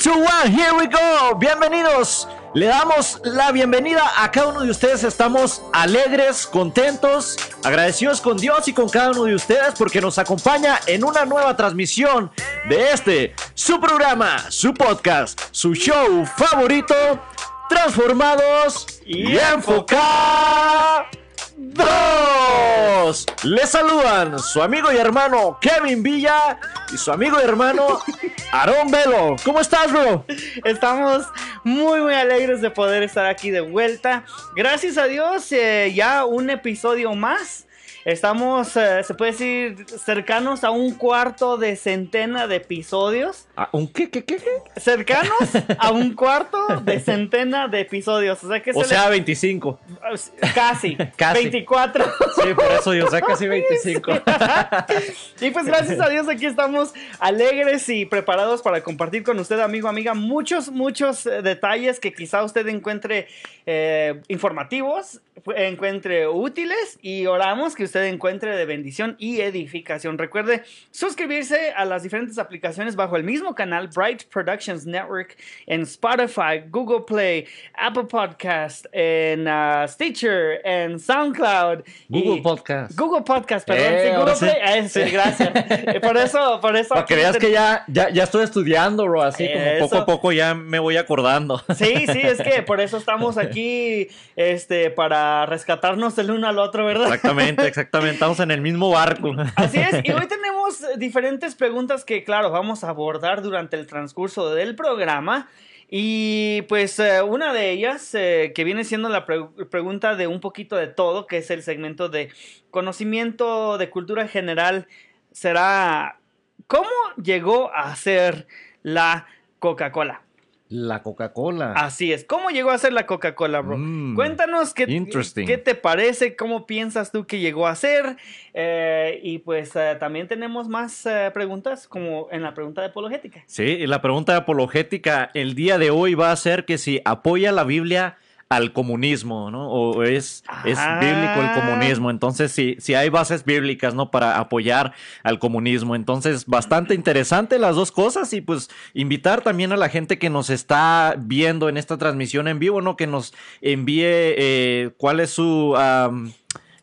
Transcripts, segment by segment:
Yeah, 5, 4, 3, 2, 1, here we go. Bienvenidos. Le damos la bienvenida a cada uno de ustedes. Estamos alegres, contentos, agradecidos con Dios y con cada uno de ustedes porque nos acompaña en una nueva transmisión de este, su programa, su podcast, su show favorito, Transformados y Enfocados. Les saludan su amigo y hermano Kevin Villa y su amigo y hermano Aarón Velo. ¿Cómo estás, bro? Estamos muy, muy alegres de poder estar aquí de vuelta. Gracias a Dios, eh, ya un episodio más. Estamos, eh, se puede decir, cercanos a un cuarto de centena de episodios. ¿A ¿Un qué, qué, qué? Cercanos a un cuarto de centena de episodios. O sea, que O se sea, le- 25. casi, Casi. 24. Sí, por eso yo, o sea, casi 25. y pues gracias a Dios aquí estamos alegres y preparados para compartir con usted, amigo, amiga, muchos, muchos eh, detalles que quizá usted encuentre eh, informativos, encuentre útiles y oramos que usted encuentre de bendición y edificación. Recuerde suscribirse a las diferentes aplicaciones bajo el mismo canal Bright Productions Network en Spotify, Google Play, Apple Podcast, en ah, Stitcher, en SoundCloud. y- Google Podcast. Google Podcast, perdón. Eh, sí, Google sí. Play. Eh, sí, gracias. Eh, por eso, por eso. Para que veas que ya, ya, ya estoy estudiando, bro. Así como Eso. poco a poco ya me voy acordando. Sí, sí, es que por eso estamos aquí, este, para rescatarnos el uno al otro, ¿verdad? Exactamente, exactamente. Estamos en el mismo barco. Así es, y hoy tenemos diferentes preguntas que, claro, vamos a abordar durante el transcurso del programa. Y pues eh, una de ellas, eh, que viene siendo la pre- pregunta de un poquito de todo, que es el segmento de conocimiento de cultura general, será, ¿cómo llegó a ser la Coca-Cola? La Coca-Cola. Así es, ¿cómo llegó a ser la Coca-Cola, bro? Mm, Cuéntanos qué, qué te parece, cómo piensas tú que llegó a ser. Eh, y pues eh, también tenemos más eh, preguntas, como en la pregunta de apologética. Sí, y la pregunta apologética el día de hoy va a ser que si apoya la Biblia al comunismo, ¿no? O es, es Ah. bíblico el comunismo. Entonces, si, si hay bases bíblicas, ¿no? Para apoyar al comunismo. Entonces, bastante interesante las dos cosas. Y pues invitar también a la gente que nos está viendo en esta transmisión en vivo, ¿no? Que nos envíe eh, cuál es su... am,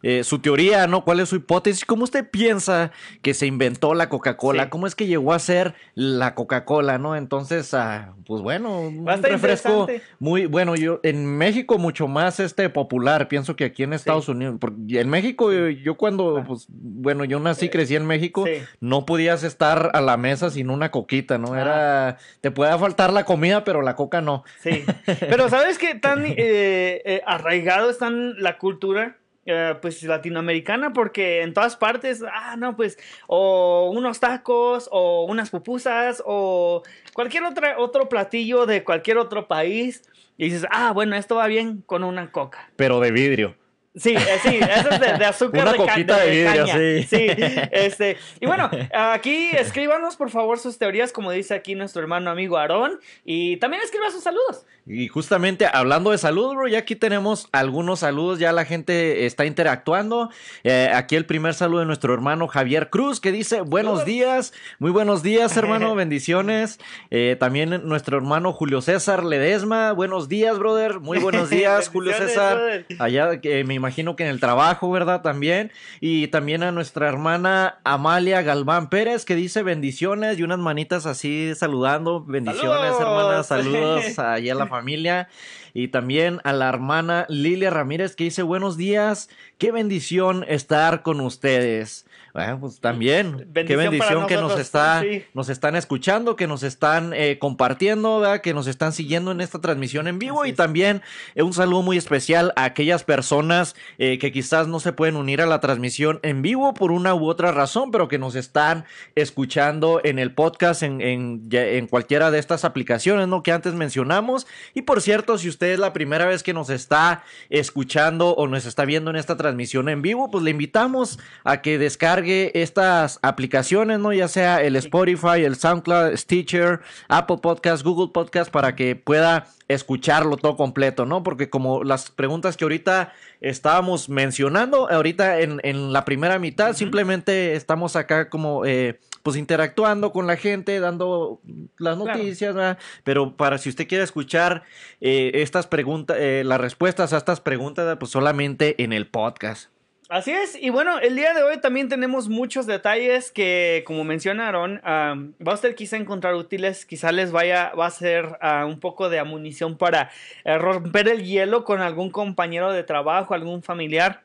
eh, su teoría, ¿no? ¿Cuál es su hipótesis? ¿Cómo usted piensa que se inventó la Coca-Cola? Sí. ¿Cómo es que llegó a ser la Coca-Cola, no? Entonces, ah, pues bueno, un refresco muy bueno. Yo en México mucho más este popular. Pienso que aquí en Estados Unidos, porque en México yo, yo cuando, Ah. pues bueno, yo nací, crecí en México, Sí. no podías estar a la mesa sin una coquita, ¿no? Ah. Era, te puede faltar la comida, pero la coca no. Sí. Pero ¿sabes qué tan eh, eh, arraigado está la cultura? Eh, pues latinoamericana porque en todas partes, ah, no, pues, o unos tacos, o unas pupusas, o cualquier otra, otro platillo de cualquier otro país, y dices, ah, bueno, esto va bien con una coca. Pero de vidrio. Sí, eh, sí, eso es de, de azúcar Una de, coquita de vidrio, caña. sí. este, y bueno, aquí escríbanos por favor sus teorías, como dice aquí nuestro hermano amigo Aarón, y también escriba sus saludos. Y justamente hablando de salud, bro, ya aquí tenemos algunos saludos, ya la gente está interactuando. Eh, aquí el primer saludo de nuestro hermano Javier Cruz, que dice, buenos días, muy buenos días, hermano, bendiciones. Eh, también nuestro hermano Julio César Ledesma, buenos días, brother, muy buenos días, Julio César. Allá, que me imagino que en el trabajo, ¿verdad? También. Y también a nuestra hermana Amalia Galván Pérez, que dice bendiciones y unas manitas así saludando. Bendiciones, Saludos. hermanas, saludos allá a la familia. Y también a la hermana Lilia Ramírez, que dice buenos días, qué bendición estar con ustedes. Bueno, pues también, qué Bendición que nos, está, sí. nos están escuchando, que nos están eh, compartiendo, ¿verdad? que nos están siguiendo en esta transmisión en vivo Así y es. también eh, un saludo muy especial a aquellas personas eh, que quizás no se pueden unir a la transmisión en vivo por una u otra razón, pero que nos están escuchando en el podcast, en, en, en cualquiera de estas aplicaciones ¿no? que antes mencionamos. Y por cierto, si usted es la primera vez que nos está escuchando o nos está viendo en esta transmisión en vivo, pues le invitamos a que descargue estas aplicaciones, ¿no? Ya sea el Spotify, el SoundCloud, Stitcher, Apple Podcast, Google Podcast, para que pueda escucharlo todo completo, ¿no? Porque como las preguntas que ahorita estábamos mencionando, ahorita en, en la primera mitad, simplemente estamos acá como... Eh, pues interactuando con la gente, dando las noticias, pero para si usted quiere escuchar eh, estas preguntas, eh, las respuestas a estas preguntas, pues solamente en el podcast. Así es, y bueno, el día de hoy también tenemos muchos detalles que, como mencionaron, va a usted quizá encontrar útiles, quizá les vaya, va a ser ah, un poco de amunición para eh, romper el hielo con algún compañero de trabajo, algún familiar.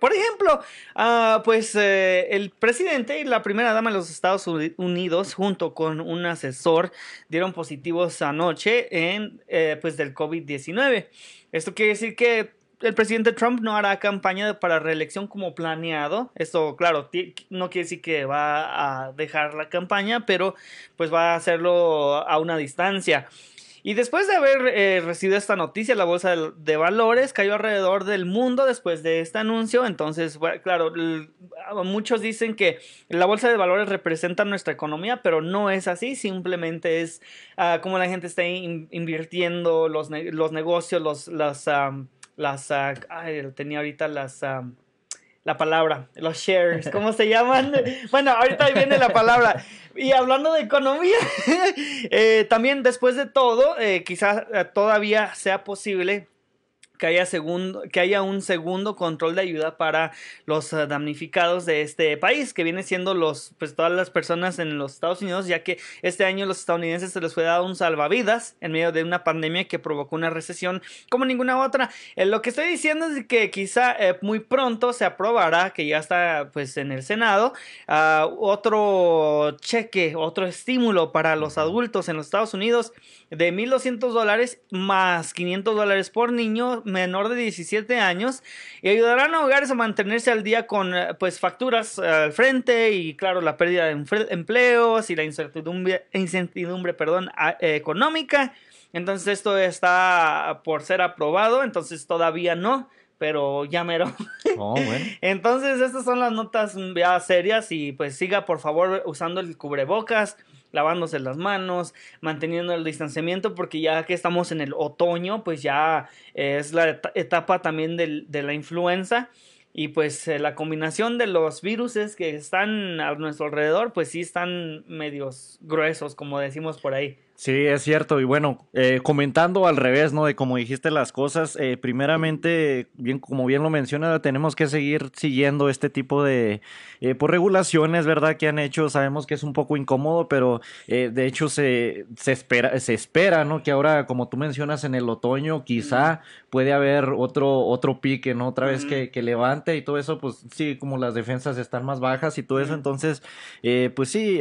Por ejemplo, ah, pues eh, el presidente y la primera dama de los Estados Unidos, junto con un asesor, dieron positivos anoche en, eh, pues del COVID-19. Esto quiere decir que el presidente Trump no hará campaña para reelección como planeado. Esto, claro, no quiere decir que va a dejar la campaña, pero pues va a hacerlo a una distancia. Y después de haber eh, recibido esta noticia, la bolsa de, valores cayó alrededor del mundo después de este anuncio. Entonces, claro, muchos dicen que la bolsa de valores representa nuestra economía, pero no es así. Simplemente es uh, como la gente está invirtiendo los, los negocios, los, las, las, ah, tenía ahorita las, la palabra, los shares, ¿cómo se llaman? bueno, ahorita viene la palabra. Y hablando de economía, eh, también después de todo, eh, quizás eh, todavía sea posible que haya, segundo, que haya un segundo control de ayuda para los eh, damnificados de este país, que viene siendo los, pues todas las personas en los Estados Unidos, ya que este año los estadounidenses se les fue dado un salvavidas en medio de una pandemia que provocó una recesión como ninguna otra. Eh, lo que estoy diciendo es que quizá eh, muy pronto se aprobará, que ya está pues en el Senado, ah, otro cheque, otro estímulo para los adultos en los Estados Unidos de 1.200 dólares más 500 dólares por niño menor de 17 años y ayudarán a hogares a mantenerse al día con eh, pues facturas eh, al frente y claro la pérdida de empleos y la incertidumbre, incertidumbre perdón, económica. Entonces esto está por ser aprobado, entonces todavía no pero ya mero. Oh, entonces, estas son las notas ya serias y pues siga por favor usando el cubrebocas, lavándose las manos, manteniendo el distanciamiento, porque ya que estamos en el otoño, pues ya es la etapa también de la influenza. Y pues eh, la combinación de los virus que están a nuestro alrededor, pues sí están medios gruesos, como decimos por ahí. Sí, es cierto. Y bueno, eh, comentando al revés, ¿no? De cómo dijiste las cosas, eh, primeramente, bien, como bien lo menciona, tenemos que seguir siguiendo este tipo de eh, por pues, regulaciones, ¿verdad? Que han hecho. Sabemos que es un poco incómodo, pero eh, de hecho se, se, espera, se espera, ¿no? Que ahora, como tú mencionas, en el otoño quizá puede haber otro, otro pique, ¿no? Otra vez que, que, levante y todo eso, pues sí, como las defensas están más bajas y todo eso, entonces, pues sí,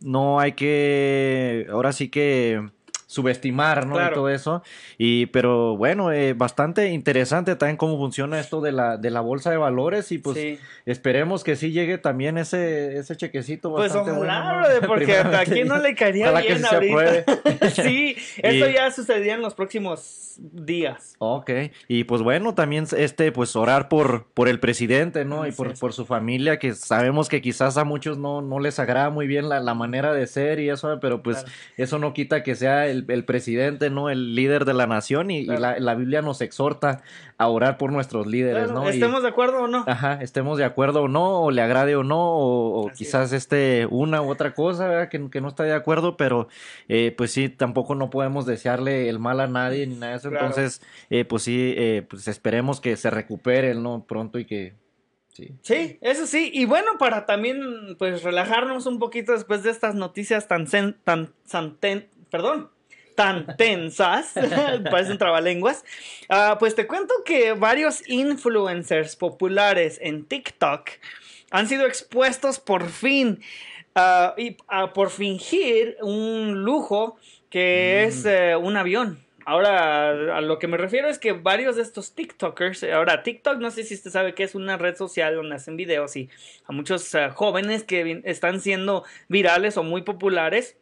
no hay que, ahora sí que este subestimar, ¿no? Y todo eso. Y, pero bueno, eh, bastante interesante también cómo funciona esto de la, de la bolsa de valores y pues esperemos que sí llegue también ese, ese chequecito pues ojalá, porque aquí no le caería bien ahorita. sí, eso ya sucedería en los próximos días. Ok, y pues bueno, también este, pues orar por, por el presidente, ¿no? y por, por, su familia, que sabemos que quizás a muchos no, no les agrada muy bien la, la manera de ser y eso, pero pues eso no quita que sea el, el, presidente, ¿no? El líder de la nación y, la, la, Biblia nos exhorta a orar por nuestros líderes, ¿no? Estemos de acuerdo o no. Ajá, estemos de acuerdo o no, o le agrade o no, o, quizás este, una u otra cosa, ¿verdad? Que, que no está de acuerdo, pero eh, pues sí, tampoco no podemos desearle el mal a nadie ni nada de eso entonces, eh, pues sí, eh, pues esperemos que se recupere, ¿no? Pronto y que... Sí. sí, eso sí. Y bueno, para también, pues, relajarnos un poquito después de estas noticias tan, tan, perdón, tan tensas, parecen trabalenguas, uh, pues te cuento que varios influencers populares en TikTok han sido expuestos por fin uh, y, uh, por fingir un lujo que es mm. eh, un avión. Ahora, a lo que me refiero es que varios de estos TikTokers, ahora TikTok, no sé si usted sabe que es una red social donde hacen videos y a muchos eh, jóvenes que están siendo virales o muy populares,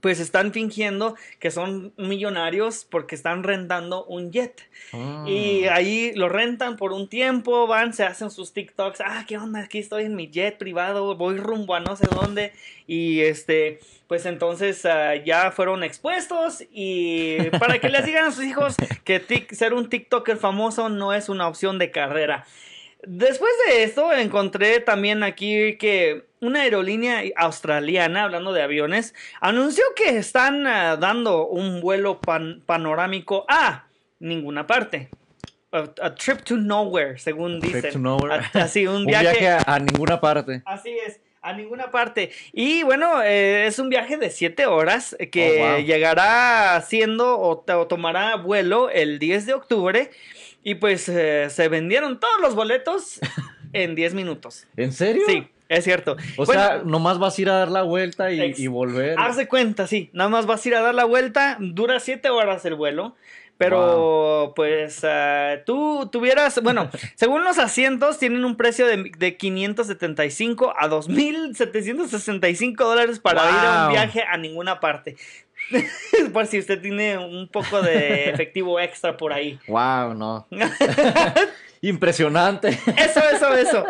pues están fingiendo que son millonarios porque están rentando un jet. Ah. Y ahí lo rentan por un tiempo, van, se hacen sus TikToks, ah, ¿qué onda? Aquí estoy en mi jet privado, voy rumbo a no sé dónde. Y este, pues entonces ah, ya fueron expuestos y para que les digan a sus hijos que tic- ser un TikToker famoso no es una opción de carrera. Después de esto encontré también aquí que una aerolínea australiana, hablando de aviones, anunció que están ah, dando un vuelo pan- panorámico a ninguna parte. A, a trip to nowhere, según Trip dicen. to nowhere. A- así, un Un viaje, viaje a, a ninguna parte. Así es, a ninguna parte. Y bueno, eh, es un viaje de 7 horas que Oh, wow. llegará siendo o, o tomará vuelo el 10 de octubre. Y pues eh, se vendieron todos los boletos en 10 minutos. ¿En serio? Sí, es cierto. O Bueno, sea, nomás vas a ir a dar la vuelta y, volver. Hazte cuenta, sí. Nada más vas a ir a dar la vuelta. Dura 7 horas el vuelo. Pero, pues, ah, tú tuvieras, bueno, según los asientos, tienen un precio de, de 575 a 2.765 dólares para ir a un viaje a ninguna parte. Por si usted tiene un poco de efectivo extra por ahí. Wow, no. Impresionante. Eso, eso, eso.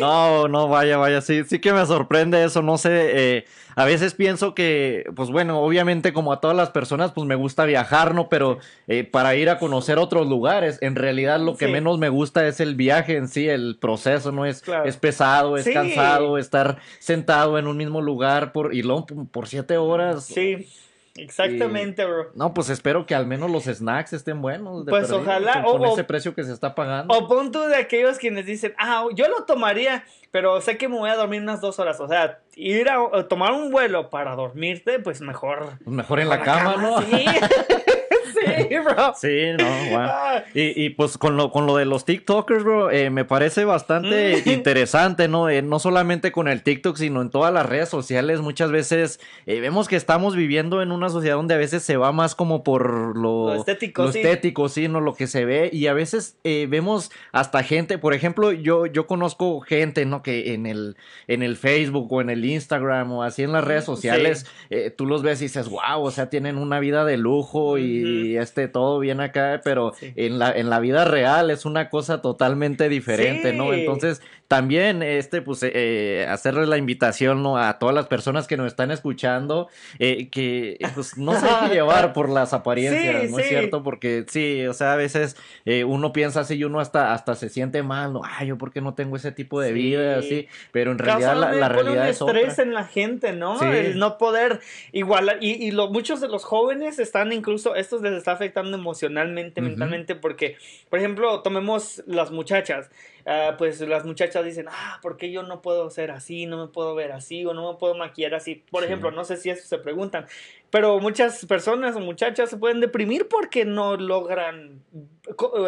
No, no, vaya, vaya, sí, sí que me sorprende eso, no sé, eh, a veces pienso que, pues bueno, obviamente como a todas las personas, pues me gusta viajar, ¿no? Pero eh, para ir a conocer otros lugares, en realidad lo que Sí. menos me gusta es el viaje en sí, el proceso, ¿no? Es, Claro. es pesado, es Sí. cansado, estar sentado en un mismo lugar por, y por siete horas. Sí, exactamente, bro. No, pues espero que al menos los snacks estén buenos. de Pues perdido, ojalá, Con, con o- ese precio que se está pagando. O pon tú de aquellos quienes dicen, ah, yo lo tomaría, pero sé que me voy a dormir unas dos horas. O sea, ir a, tomar un vuelo para dormirte, pues mejor. Pues mejor en la cama, ¿no? Sí. sí, bro. Sí, no, wow. Y, y, pues con lo, con lo de los TikTokers, bro, eh, me parece bastante Mm. interesante, ¿no? Eh, no solamente con el TikTok, sino en todas las redes sociales. Muchas veces eh, vemos que estamos viviendo en una sociedad donde a veces se va más como por lo, Lo estético, lo sí. estético, sí, ¿no? Lo que se ve. Y a veces eh, vemos hasta gente, por ejemplo, yo, yo conozco gente, ¿no? Que en el, en el Facebook o en el Instagram o así en las redes Sí. sociales, eh, tú los ves y dices, wow, o sea, tienen una vida de lujo y, este todo bien acá, pero Sí. en la, en la vida real es una cosa totalmente diferente, ¿no? Entonces, también, este, pues, eh, eh, hacerle la invitación, ¿no? A todas las personas que nos están escuchando, eh, que, pues, no se deje llevar por las apariencias, Sí, ¿no es cierto? Porque, sí, o sea, a veces eh, uno piensa así y uno hasta, hasta se siente mal, ¿no? Ay, yo, ¿por qué no tengo ese tipo de Sí. vida? Así, pero en realidad la, la realidad un es estrés otra. en la gente, ¿no? Sí. El no poder igualar. Y, y lo- muchos de los jóvenes están incluso, esto les está afectando emocionalmente, mentalmente, porque, por ejemplo, tomemos las muchachas. Ah, pues las muchachas dicen, ah, ¿por qué yo no puedo ser así? No me puedo ver así o no me puedo maquillar así. Por Sí. ejemplo, no sé si eso se preguntan. Pero muchas personas o muchachas se pueden deprimir porque no logran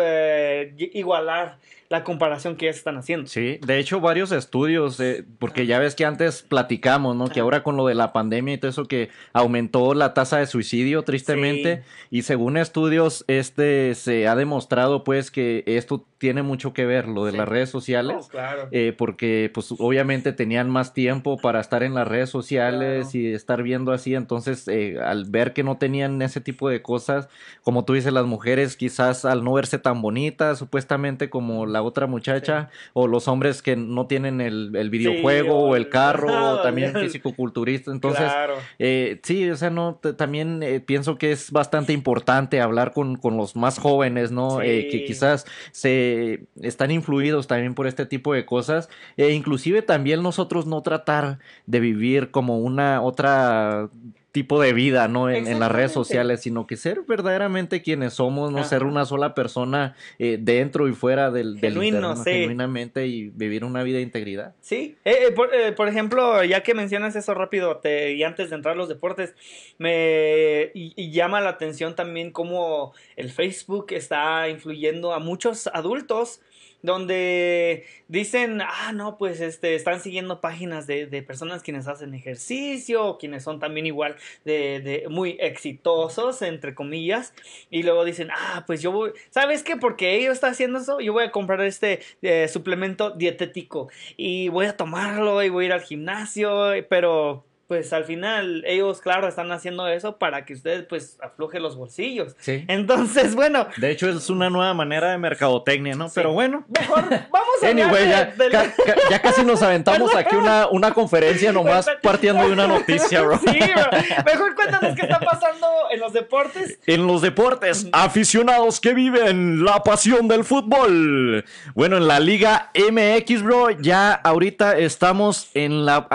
eh, igualar la comparación que ellas están haciendo. Sí, de hecho varios estudios, eh, porque ya ves que antes platicamos, ¿no? Que ahora con lo de la pandemia y todo eso que aumentó la tasa de suicidio tristemente y según estudios este se ha demostrado pues que esto tiene mucho que ver lo de Sí. las redes sociales. Oh, claro. eh, porque pues obviamente tenían más tiempo para estar en las redes sociales Claro. y estar viendo así, entonces eh, al ver que no tenían ese tipo de cosas, como tú dices, las mujeres quizás al no verse tan bonitas supuestamente como la otra muchacha, o los hombres que no tienen el, el videojuego o o el carro, o también físico-culturista, entonces... claro. Eh, sí, o sea, no, también eh, pienso que es bastante importante hablar con, con los más jóvenes, ¿no? Sí. Eh, que quizás se están influidos también por este tipo de cosas. E inclusive también nosotros no tratar de vivir como una otra tipo de vida, ¿no? En, en las redes sociales, sino que ser verdaderamente quienes somos, no ser una sola persona eh, dentro y fuera del, del genuinamente y vivir una vida de integridad. Sí, eh, eh, por, eh, por ejemplo, ya que mencionas eso rápido te- y antes de entrar a los deportes, me y, y llama la atención también cómo el Facebook está influyendo a muchos adultos donde dicen, ah, no, pues este, están siguiendo páginas de, de personas quienes hacen ejercicio, quienes son también igual de, de muy exitosos, entre comillas, y luego dicen, ah, pues yo voy, ¿sabes qué? Porque ellos están haciendo eso, yo voy a comprar este eh, suplemento dietético y voy a tomarlo y voy a ir al gimnasio, pero pues al final ellos, claro, están haciendo eso para que usted pues afloje los bolsillos. Sí. Entonces, bueno. De hecho, es una nueva manera de mercadotecnia, ¿no? Pero bueno. Mejor vamos a anyway, ya, de- ca- ca- ya casi nos aventamos aquí una, una conferencia nomás partiendo de una noticia, bro. Sí, bro. Mejor cuéntanos qué está pasando en los deportes. En los deportes, aficionados que viven la pasión del fútbol. Bueno, en la Liga MX, bro, ya ahorita estamos en la,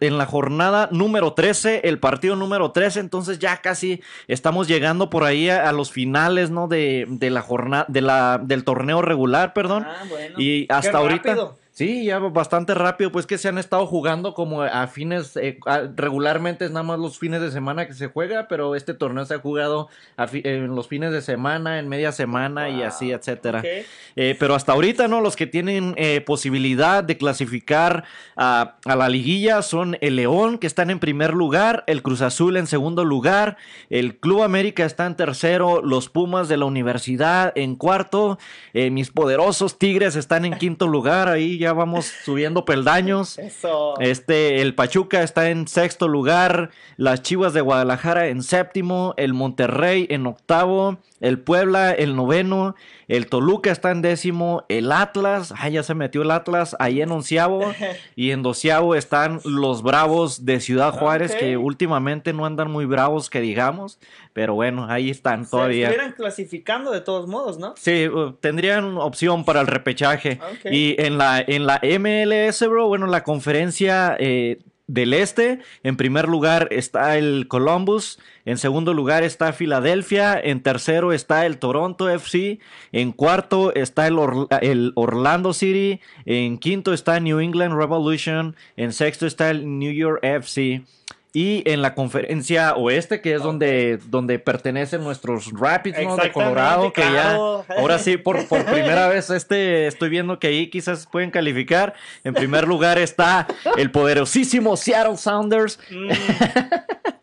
en la jornada número 13, el partido número 13, entonces ya casi estamos llegando por ahí a, a los finales, ¿no? De, de la jornada, de la, del torneo regular, perdón. Ah, bueno. Y Qué hasta ahorita. rápido. Sí, ya bastante rápido, pues que se han estado jugando como a fines, eh, regularmente es nada más los fines de semana que se juega, pero este torneo se ha jugado a fi- en los fines de semana, en media semana y así, etcétera. Eh, pero hasta ahorita, ¿no? Los que tienen eh, posibilidad de clasificar a, a la liguilla son el León, que están en primer lugar, el Cruz Azul en segundo lugar, el Club América está en tercero, los Pumas de la Universidad en cuarto, eh, mis poderosos Tigres están en quinto lugar, ahí ya vamos subiendo peldaños. Eso. Este, el Pachuca está en sexto lugar, las Chivas de Guadalajara en séptimo, el Monterrey en octavo, el Puebla en noveno, el Toluca está en décimo, el Atlas, ay, ya se metió el Atlas ahí en onceavo, y en doceavo están los Bravos de Ciudad Juárez, que últimamente no andan muy bravos, que digamos, pero bueno, ahí están Se todavía. estuvieran clasificando de todos modos, ¿no? Sí, uh, tendrían opción para el repechaje. Y en la, en la MLS, bro, bueno, la conferencia eh, del Este, en primer lugar está el Columbus, en segundo lugar está Filadelfia, en tercero está el Toronto FC, en cuarto está el, el Orlando City, en quinto está New England Revolution, en sexto está el New York FC. Y en la conferencia oeste, que es donde, donde pertenecen nuestros Rapids, ¿no? De Colorado, que ya, ahora sí, por, por primera vez este, estoy viendo que ahí quizás pueden calificar. En primer lugar está el poderosísimo Seattle Sounders. Mm,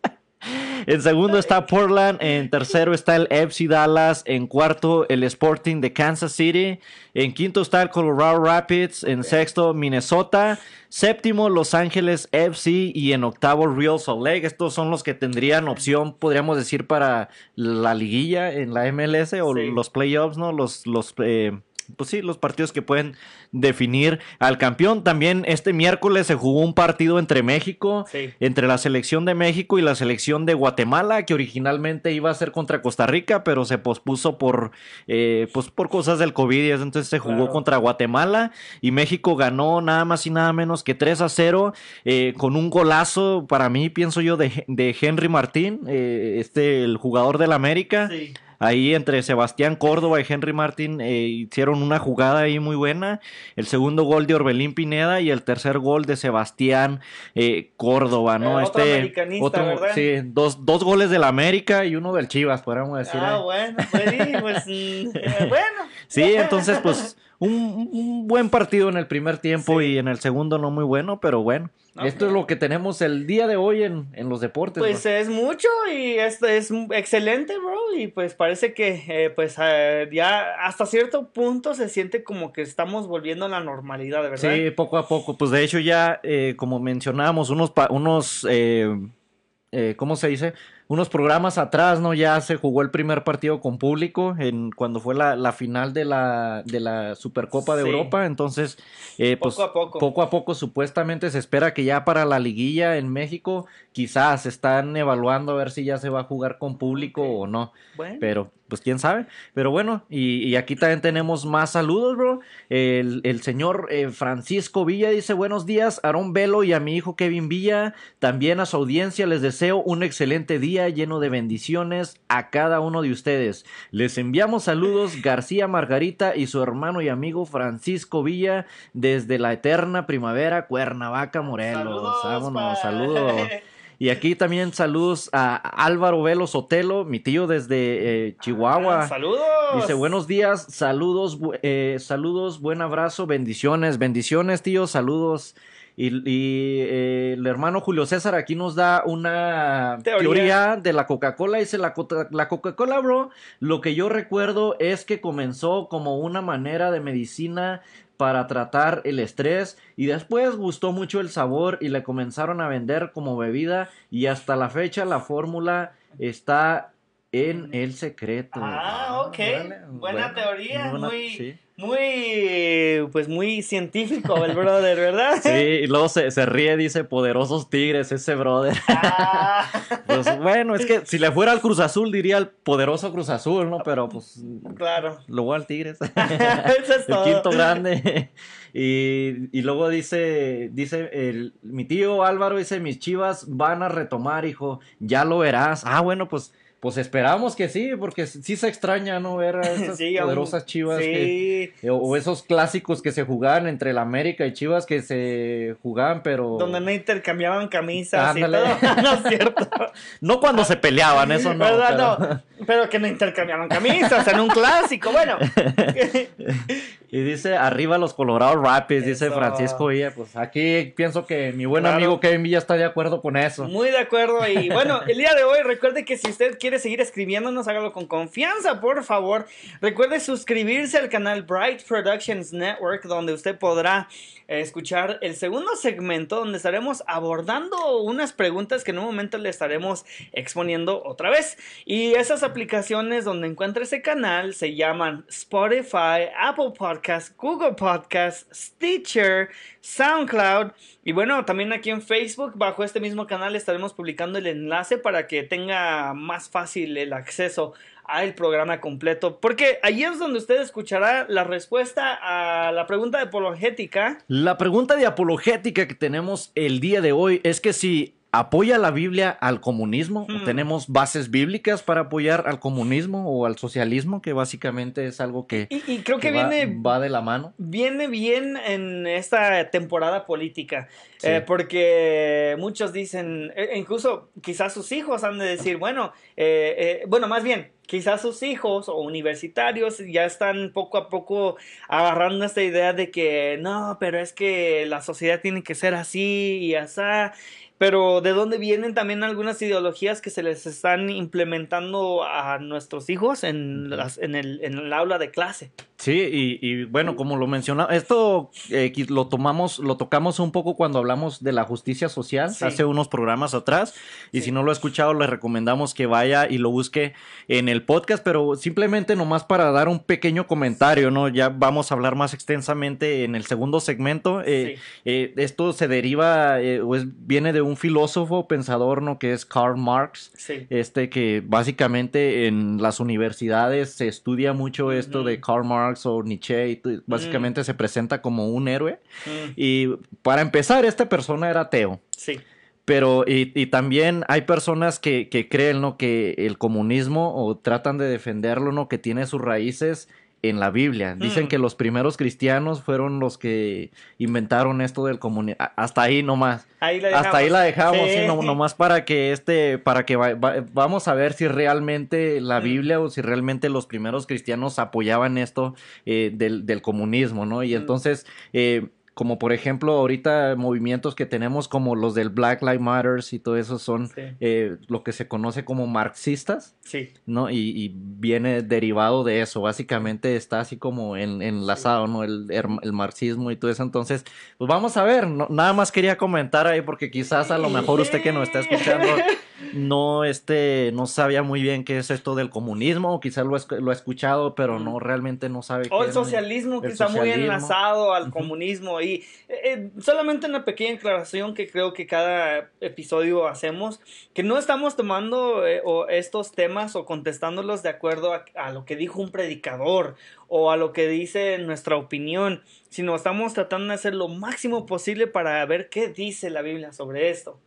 En segundo está Portland. En tercero está el FC Dallas. En cuarto, el Sporting de Kansas City. En quinto está el Colorado Rapids. En sexto, Minnesota. Séptimo, Los Ángeles FC. Y en octavo, Real Salt Lake. Estos son los que tendrían opción, podríamos decir, para la liguilla en la MLS o Sí. los playoffs, ¿no? Los, los eh, pues sí, los partidos que pueden definir al campeón. También este miércoles se jugó un partido entre México, Sí. entre la selección de México y la selección de Guatemala, que originalmente iba a ser contra Costa Rica, pero se pospuso por, eh, pues por cosas del COVID y entonces se jugó Claro. contra Guatemala y México ganó nada más y nada menos que 3 a 0 eh, con un golazo para mí, pienso yo, de, de Henry Martín, eh, este, el jugador del América. sí. Ahí entre Sebastián Córdoba y Henry Martín eh, hicieron una jugada ahí muy buena. El segundo gol de Orbelín Pineda y el tercer gol de Sebastián eh, Córdoba, ¿no? Eh, otro americanista, ¿verdad? sí, dos, dos goles del América y uno del Chivas, podríamos decir. Ah, eh. bueno, pues, sí, pues, mm, bueno. Sí, entonces pues un, un buen partido en el primer tiempo Sí. y en el segundo no muy bueno, pero bueno. Esto es Ok. lo que tenemos el día de hoy en, en los deportes. Pues es mucho y esto es excelente, bro. Y pues parece que eh, pues eh, ya hasta cierto punto se siente como que estamos volviendo a la normalidad, ¿verdad? Sí, poco a poco. Pues de hecho ya, eh, como mencionábamos, unos, pa- unos eh, eh, ¿cómo se dice? Unos programas atrás, ¿no? Ya se jugó el primer partido con público en cuando fue la, la final de la, de la Supercopa de Sí. Europa. Entonces, eh, pues Poco a poco. poco a poco supuestamente se espera que ya para la liguilla en México quizás están evaluando a ver si ya se va a jugar con público o no. Bueno, Pero, pues quién sabe. Pero bueno, y, y aquí también tenemos más saludos, bro. El, el señor eh, Francisco Villa dice: Buenos días, Aarón Velo y a mi hijo Kevin Villa. También a su audiencia les deseo un excelente día lleno de bendiciones a cada uno de ustedes. Les enviamos saludos, García Margarita y su hermano y amigo Francisco Villa desde la eterna primavera, Cuernavaca, Morelos. Vámonos, pa. saludos. Y aquí también saludos a Álvaro Velo Sotelo, mi tío desde eh, Chihuahua. Ah, Saludos. Dice, buenos días, saludos, eh, saludos, buen abrazo, bendiciones, bendiciones, tío, saludos. Y, y, eh, el hermano Julio César aquí nos da una Teoría. teoría, de la Coca-Cola. Dice, la, co- la Coca-Cola, bro, lo que yo recuerdo es que comenzó como una manera de medicina para tratar el estrés y después gustó mucho el sabor y le comenzaron a vender como bebida y hasta la fecha la fórmula está en el secreto. Ah, ok. Buena teoría, muy, muy, pues muy científico el brother, ¿verdad? Sí, y luego se, ríe, dice, poderosos tigres, ese brother. Ah. pues bueno, es que si le fuera al Cruz Azul diría el poderoso Cruz Azul, ¿no? Pero pues... Claro. Luego al Tigres. El quinto grande. Y, luego dice, dice el, mi tío Álvaro dice, mis chivas van a retomar, hijo, ya lo verás. Ah, bueno, pues pues esperamos que sí, porque sí se extraña, ¿no? Ver a esas poderosas chivas eh, o esos clásicos que se jugaban entre el América y Chivas que se jugaban, pero. Donde no intercambiaban camisas y todo. no es cierto. no cuando se peleaban, eso no. Pero... no. Pero que no intercambiaban camisas en un clásico, bueno. y dice, arriba los Colorado Rapids, dice Francisco Villa. Pues aquí pienso que mi buen amigo Kevin Villa está de acuerdo con eso. Muy de acuerdo. Y bueno, el día de hoy, recuerde que si usted quiere seguir escribiéndonos, hágalo con confianza, por favor. Recuerde suscribirse al canal Bright Productions Network, donde usted podrá escuchar el segundo segmento, donde estaremos abordando unas preguntas que en un momento le estaremos exponiendo otra vez. Y esas aplicaciones donde encuentra ese canal se llaman Spotify, Apple Podcasts, Google Podcasts, Stitcher, SoundCloud. Y bueno, también aquí en Facebook, bajo este mismo canal, estaremos publicando el enlace para que tenga más fácil el acceso al programa completo. Porque ahí es donde usted escuchará la respuesta a la pregunta de apologética. La pregunta de apologética que tenemos el día de hoy es que si apoya la Biblia al comunismo. Hmm. Tenemos bases bíblicas para apoyar al comunismo o al socialismo, que básicamente es algo que, y, creo que, viene, va, de la mano. Viene bien en esta temporada política, eh, porque muchos dicen, e, incluso quizás sus hijos han de decir, bueno, eh, eh, bueno, más bien, quizás sus hijos o universitarios ya están poco a poco agarrando esta idea de que no, pero es que la sociedad tiene que ser así y así pero de dónde vienen también algunas ideologías que se les están implementando a nuestros hijos en, las, en, el, en el aula de clase. Sí, y, bueno, como lo mencionaba, esto eh, lo tomamos, lo tocamos un poco cuando hablamos de la justicia social hace unos programas atrás. Y si no lo ha escuchado, le recomendamos que vaya y lo busque en el podcast, pero simplemente nomás para dar un pequeño comentario, ¿no? Ya vamos a hablar más extensamente en el segundo segmento. Eh, eh, esto se deriva, pues viene de un filósofo pensador, ¿no? Que es Karl Marx. Este que básicamente en las universidades se estudia mucho esto de Karl Marx o Nietzsche, básicamente se presenta como un héroe. Y para empezar, esta persona era ateo. Sí. Pero, y, también hay personas que, que creen, ¿no? Que el comunismo o tratan de defenderlo, ¿no? Que tiene sus raíces en la Biblia. Dicen mm. que los primeros cristianos fueron los que inventaron esto del comunismo. Hasta ahí nomás. Hasta ahí la dejamos, nomás para que este, para que vamos a ver si realmente la mm. Biblia o si realmente los primeros cristianos apoyaban esto eh, del, del, comunismo, ¿no? Y mm. entonces eh, como por ejemplo ahorita movimientos que tenemos como los del Black Lives Matter y todo eso son eh, lo que se conoce como marxistas, sí. ¿no? Y, viene derivado de eso, básicamente está así como en, enlazado, ¿no? El, el, marxismo y todo eso, entonces, pues vamos a ver, nada más quería comentar ahí porque quizás a lo mejor usted que nos está escuchando no este no sabía muy bien qué es esto del comunismo, o quizás lo, lo ha escuchado, pero no realmente no sabe o el socialismo que está muy enlazado al comunismo y eh, solamente una pequeña aclaración que creo que cada episodio hacemos, que no estamos tomando eh, estos temas o contestándolos de acuerdo a, lo que dijo un predicador o a lo que dice nuestra opinión, sino estamos tratando de hacer lo máximo posible para ver qué dice la Biblia sobre esto.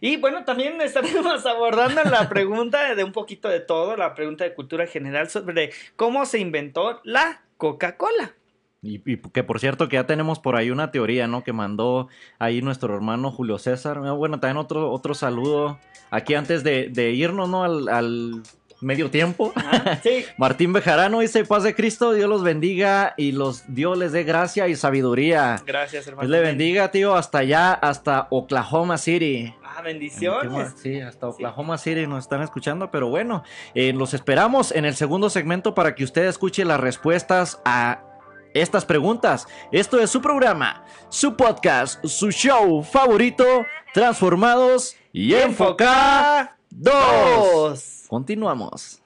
Y bueno, también estaremos abordando la pregunta de un poquito de todo, la pregunta de cultura general sobre cómo se inventó la Coca-Cola. Y, que por cierto que ya tenemos por ahí una teoría, ¿no? Que mandó ahí nuestro hermano Julio César. Bueno, también otro, otro saludo aquí antes de, irnos, ¿no? Al, medio tiempo. sí. Martín Bejarano dice, paz de Cristo, Dios los bendiga y los Dios les dé gracia y sabiduría. Gracias, hermano. Dios le bendiga, tío, hasta allá, hasta Oklahoma City. Ah, bendiciones. Sí, hasta Oklahoma City nos están escuchando, pero bueno, eh, los esperamos en el segundo segmento para que usted escuche las respuestas a estas preguntas. Esto es su programa, su podcast, su show favorito, Transformados y Enfocados. Continuamos.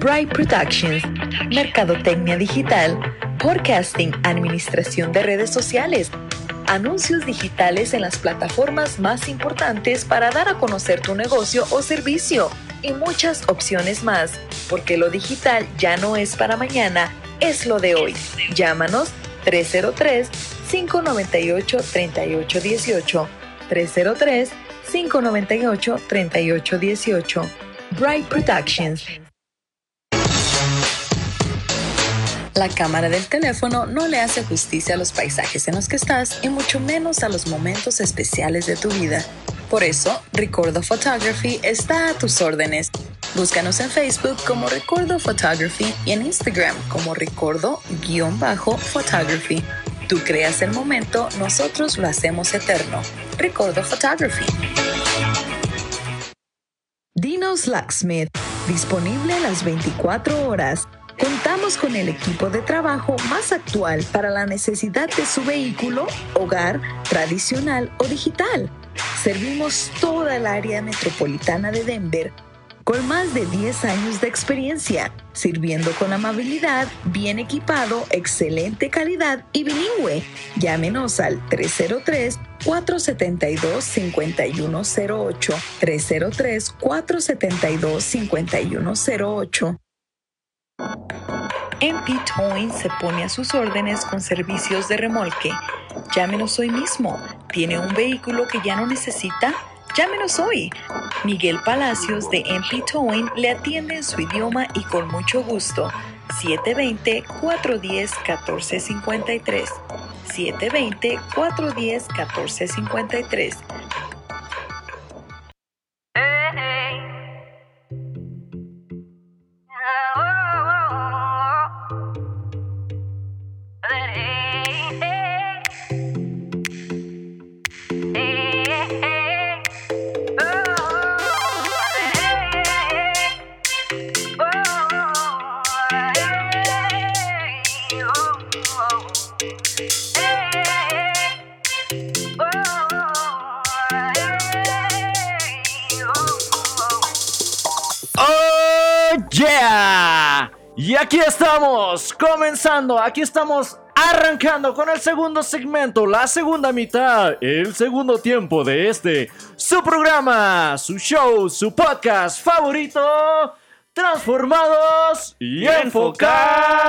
Bright Productions, Mercadotecnia Digital, Podcasting, Administración de Redes Sociales, anuncios digitales en las plataformas más importantes para dar a conocer tu negocio o servicio y muchas opciones más, porque lo digital ya no es para mañana, es lo de hoy. Llámanos 303-598-3818. 303-598-3818. Bright Productions. La cámara del teléfono no le hace justicia a los paisajes en los que estás y mucho menos a los momentos especiales de tu vida. Por eso, Recordo Photography está a tus órdenes. Búscanos en Facebook como Recordo Photography y en Instagram como Recordo-Photography. Tú creas el momento, nosotros lo hacemos eterno. Recordo Photography. Dinos Locksmith, disponible las 24 horas. Contamos con el equipo de trabajo más actual para la necesidad de su vehículo, hogar, tradicional o digital. Servimos toda el área metropolitana de Denver con más de 10 años de experiencia, sirviendo con amabilidad, bien equipado, excelente calidad y bilingüe. Llámenos al 303-472-5108. 303-472-5108. MP Towing se pone a sus órdenes con servicios de remolque. Llámenos hoy mismo. ¿Tiene un vehículo que ya no necesita? Llámenos hoy. Miguel Palacios de MP Towing le atiende en su idioma y con mucho gusto. 720-410-1453. 720-410-1453. Y aquí estamos, comenzando, aquí estamos arrancando con el segundo segmento, la segunda mitad, el segundo tiempo de este, su programa, su show, su podcast favorito, Transformados y Enfocados.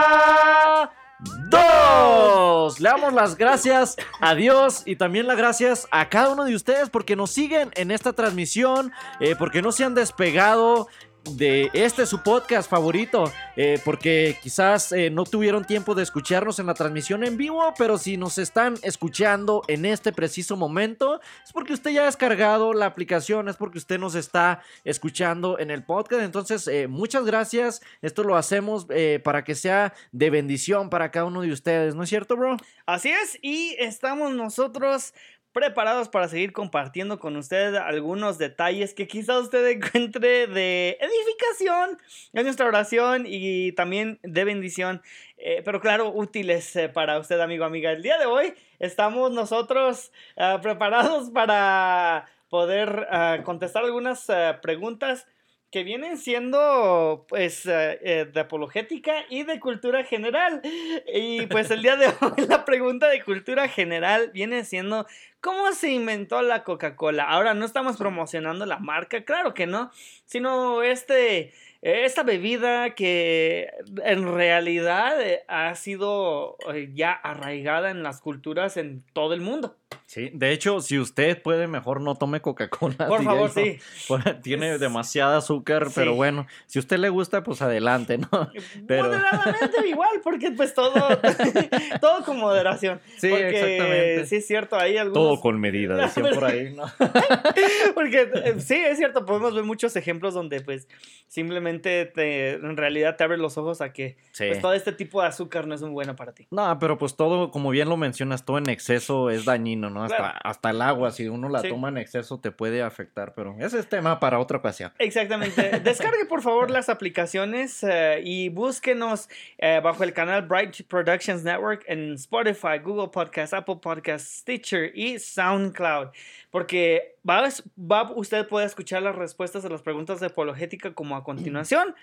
Le damos las gracias a Dios y también las gracias a cada uno de ustedes porque nos siguen en esta transmisión, eh, porque no se han despegado de este su podcast favorito, eh, porque quizás eh, no tuvieron tiempo de escucharnos en la transmisión en vivo, pero si nos están escuchando en este preciso momento, es porque usted ya ha descargado la aplicación, es porque usted nos está escuchando en el podcast. Entonces, eh, muchas gracias. Esto lo hacemos para que sea de bendición para cada uno de ustedes, ¿no es cierto, bro? Así es, y estamos nosotros preparados para seguir compartiendo con usted algunos detalles que quizá usted encuentre de edificación. En nuestra oración y también de bendición, eh, pero claro, útiles eh, para usted, amigo, amiga. El día de hoy estamos nosotros ah, preparados para poder contestar algunas preguntas que vienen siendo pues de apologética y de cultura general. Y pues el día de hoy la pregunta de cultura general viene siendo ¿Cómo se inventó la Coca-Cola? Ahora no estamos promocionando la marca, claro que no, sino este, esta bebida que en realidad eh, ha sido eh, ya arraigada en las culturas en todo el mundo. Sí, de hecho, si usted puede, mejor no tome Coca-Cola. Por favor, sí. Tiene demasiada azúcar, pero bueno, si usted le gusta, pues adelante, ¿no? Pero... Moderadamente igual, porque pues todo, todo con moderación. Sí, exactamente. Sí, es cierto, hay algunos... Todo con medida, decían por ahí, ¿no? porque eh, sí, es cierto, podemos ver muchos ejemplos donde pues simplemente te, en realidad te abre los ojos a que pues, todo este tipo de azúcar no es muy bueno para ti. No, pero pues todo, como bien lo mencionas, todo en exceso es dañino dañino, ¿no? Hasta, hasta el agua, si uno la toma en exceso, te puede afectar, pero ese es tema para otra ocasión. Exactamente. Descargue, por favor, las aplicaciones eh, y búsquenos eh, bajo el canal Bright Productions Network en Spotify, Google Podcast, Apple Podcast, Stitcher y SoundCloud. Porque va, va, usted puede escuchar las respuestas a las preguntas de apologética como a continuación.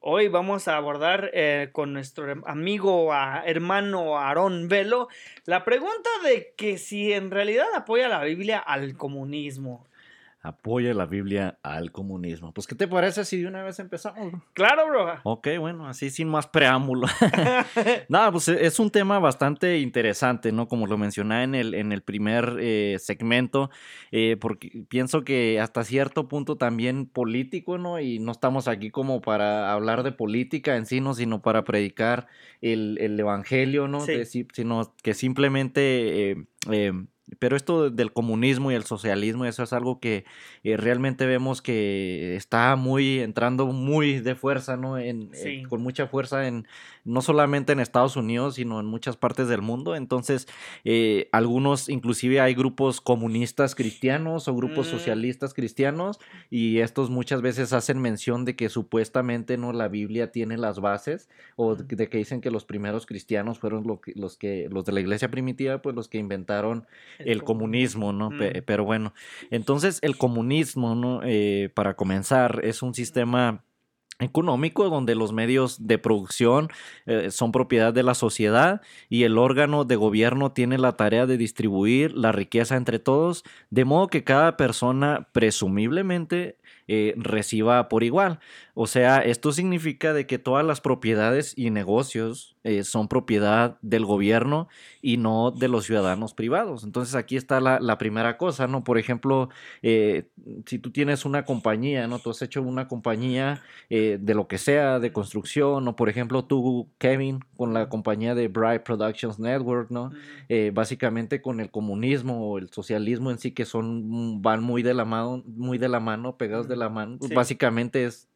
Hoy vamos a abordar eh, con nuestro amigo, hermano Aarón Velo, la pregunta de que si en realidad apoya la Biblia al comunismo apoya la Biblia al comunismo. Pues, ¿qué te parece si de una vez empezamos? Claro, bro. Ok, bueno, así sin más preámbulo. Nada, pues es un tema bastante interesante, ¿no? Como lo mencioné en el, en el primer eh, segmento, eh, porque pienso que hasta cierto punto también político, ¿no? Y no estamos aquí como para hablar de política en sí, ¿no? Sino para predicar el, evangelio, ¿no? sino que simplemente... Eh, pero esto del comunismo y el socialismo, eso es algo que eh, realmente vemos que está muy entrando muy de fuerza, ¿no? En, eh, con mucha fuerza en no solamente en Estados Unidos, sino en muchas partes del mundo. Entonces, eh, algunos, inclusive hay grupos comunistas cristianos o grupos mm. socialistas cristianos, y estos muchas veces hacen mención de que supuestamente no la Biblia tiene las bases, o de que dicen que los primeros cristianos fueron los que, los de la iglesia primitiva, pues los que inventaron el, comunismo, ¿no? Mm. Pero bueno, entonces el comunismo, ¿no? Eh, para comenzar, es un sistema económico donde los medios de producción eh, son propiedad de la sociedad y el órgano de gobierno tiene la tarea de distribuir la riqueza entre todos, de modo que cada persona presumiblemente eh, reciba por igual. O sea, esto significa de que todas las propiedades y negocios eh, son propiedad del gobierno y no de los ciudadanos privados. Entonces aquí está la, primera cosa, ¿no? Por ejemplo, eh, si tú tienes una compañía, ¿no? Tú has hecho una compañía de lo que sea, de construcción, o por ejemplo tú, Kevin, con la compañía de Bright Productions Network, ¿no? básicamente con el comunismo o el socialismo en sí que son, van muy de la mano, muy de la mano, pegados de la mano. Básicamente es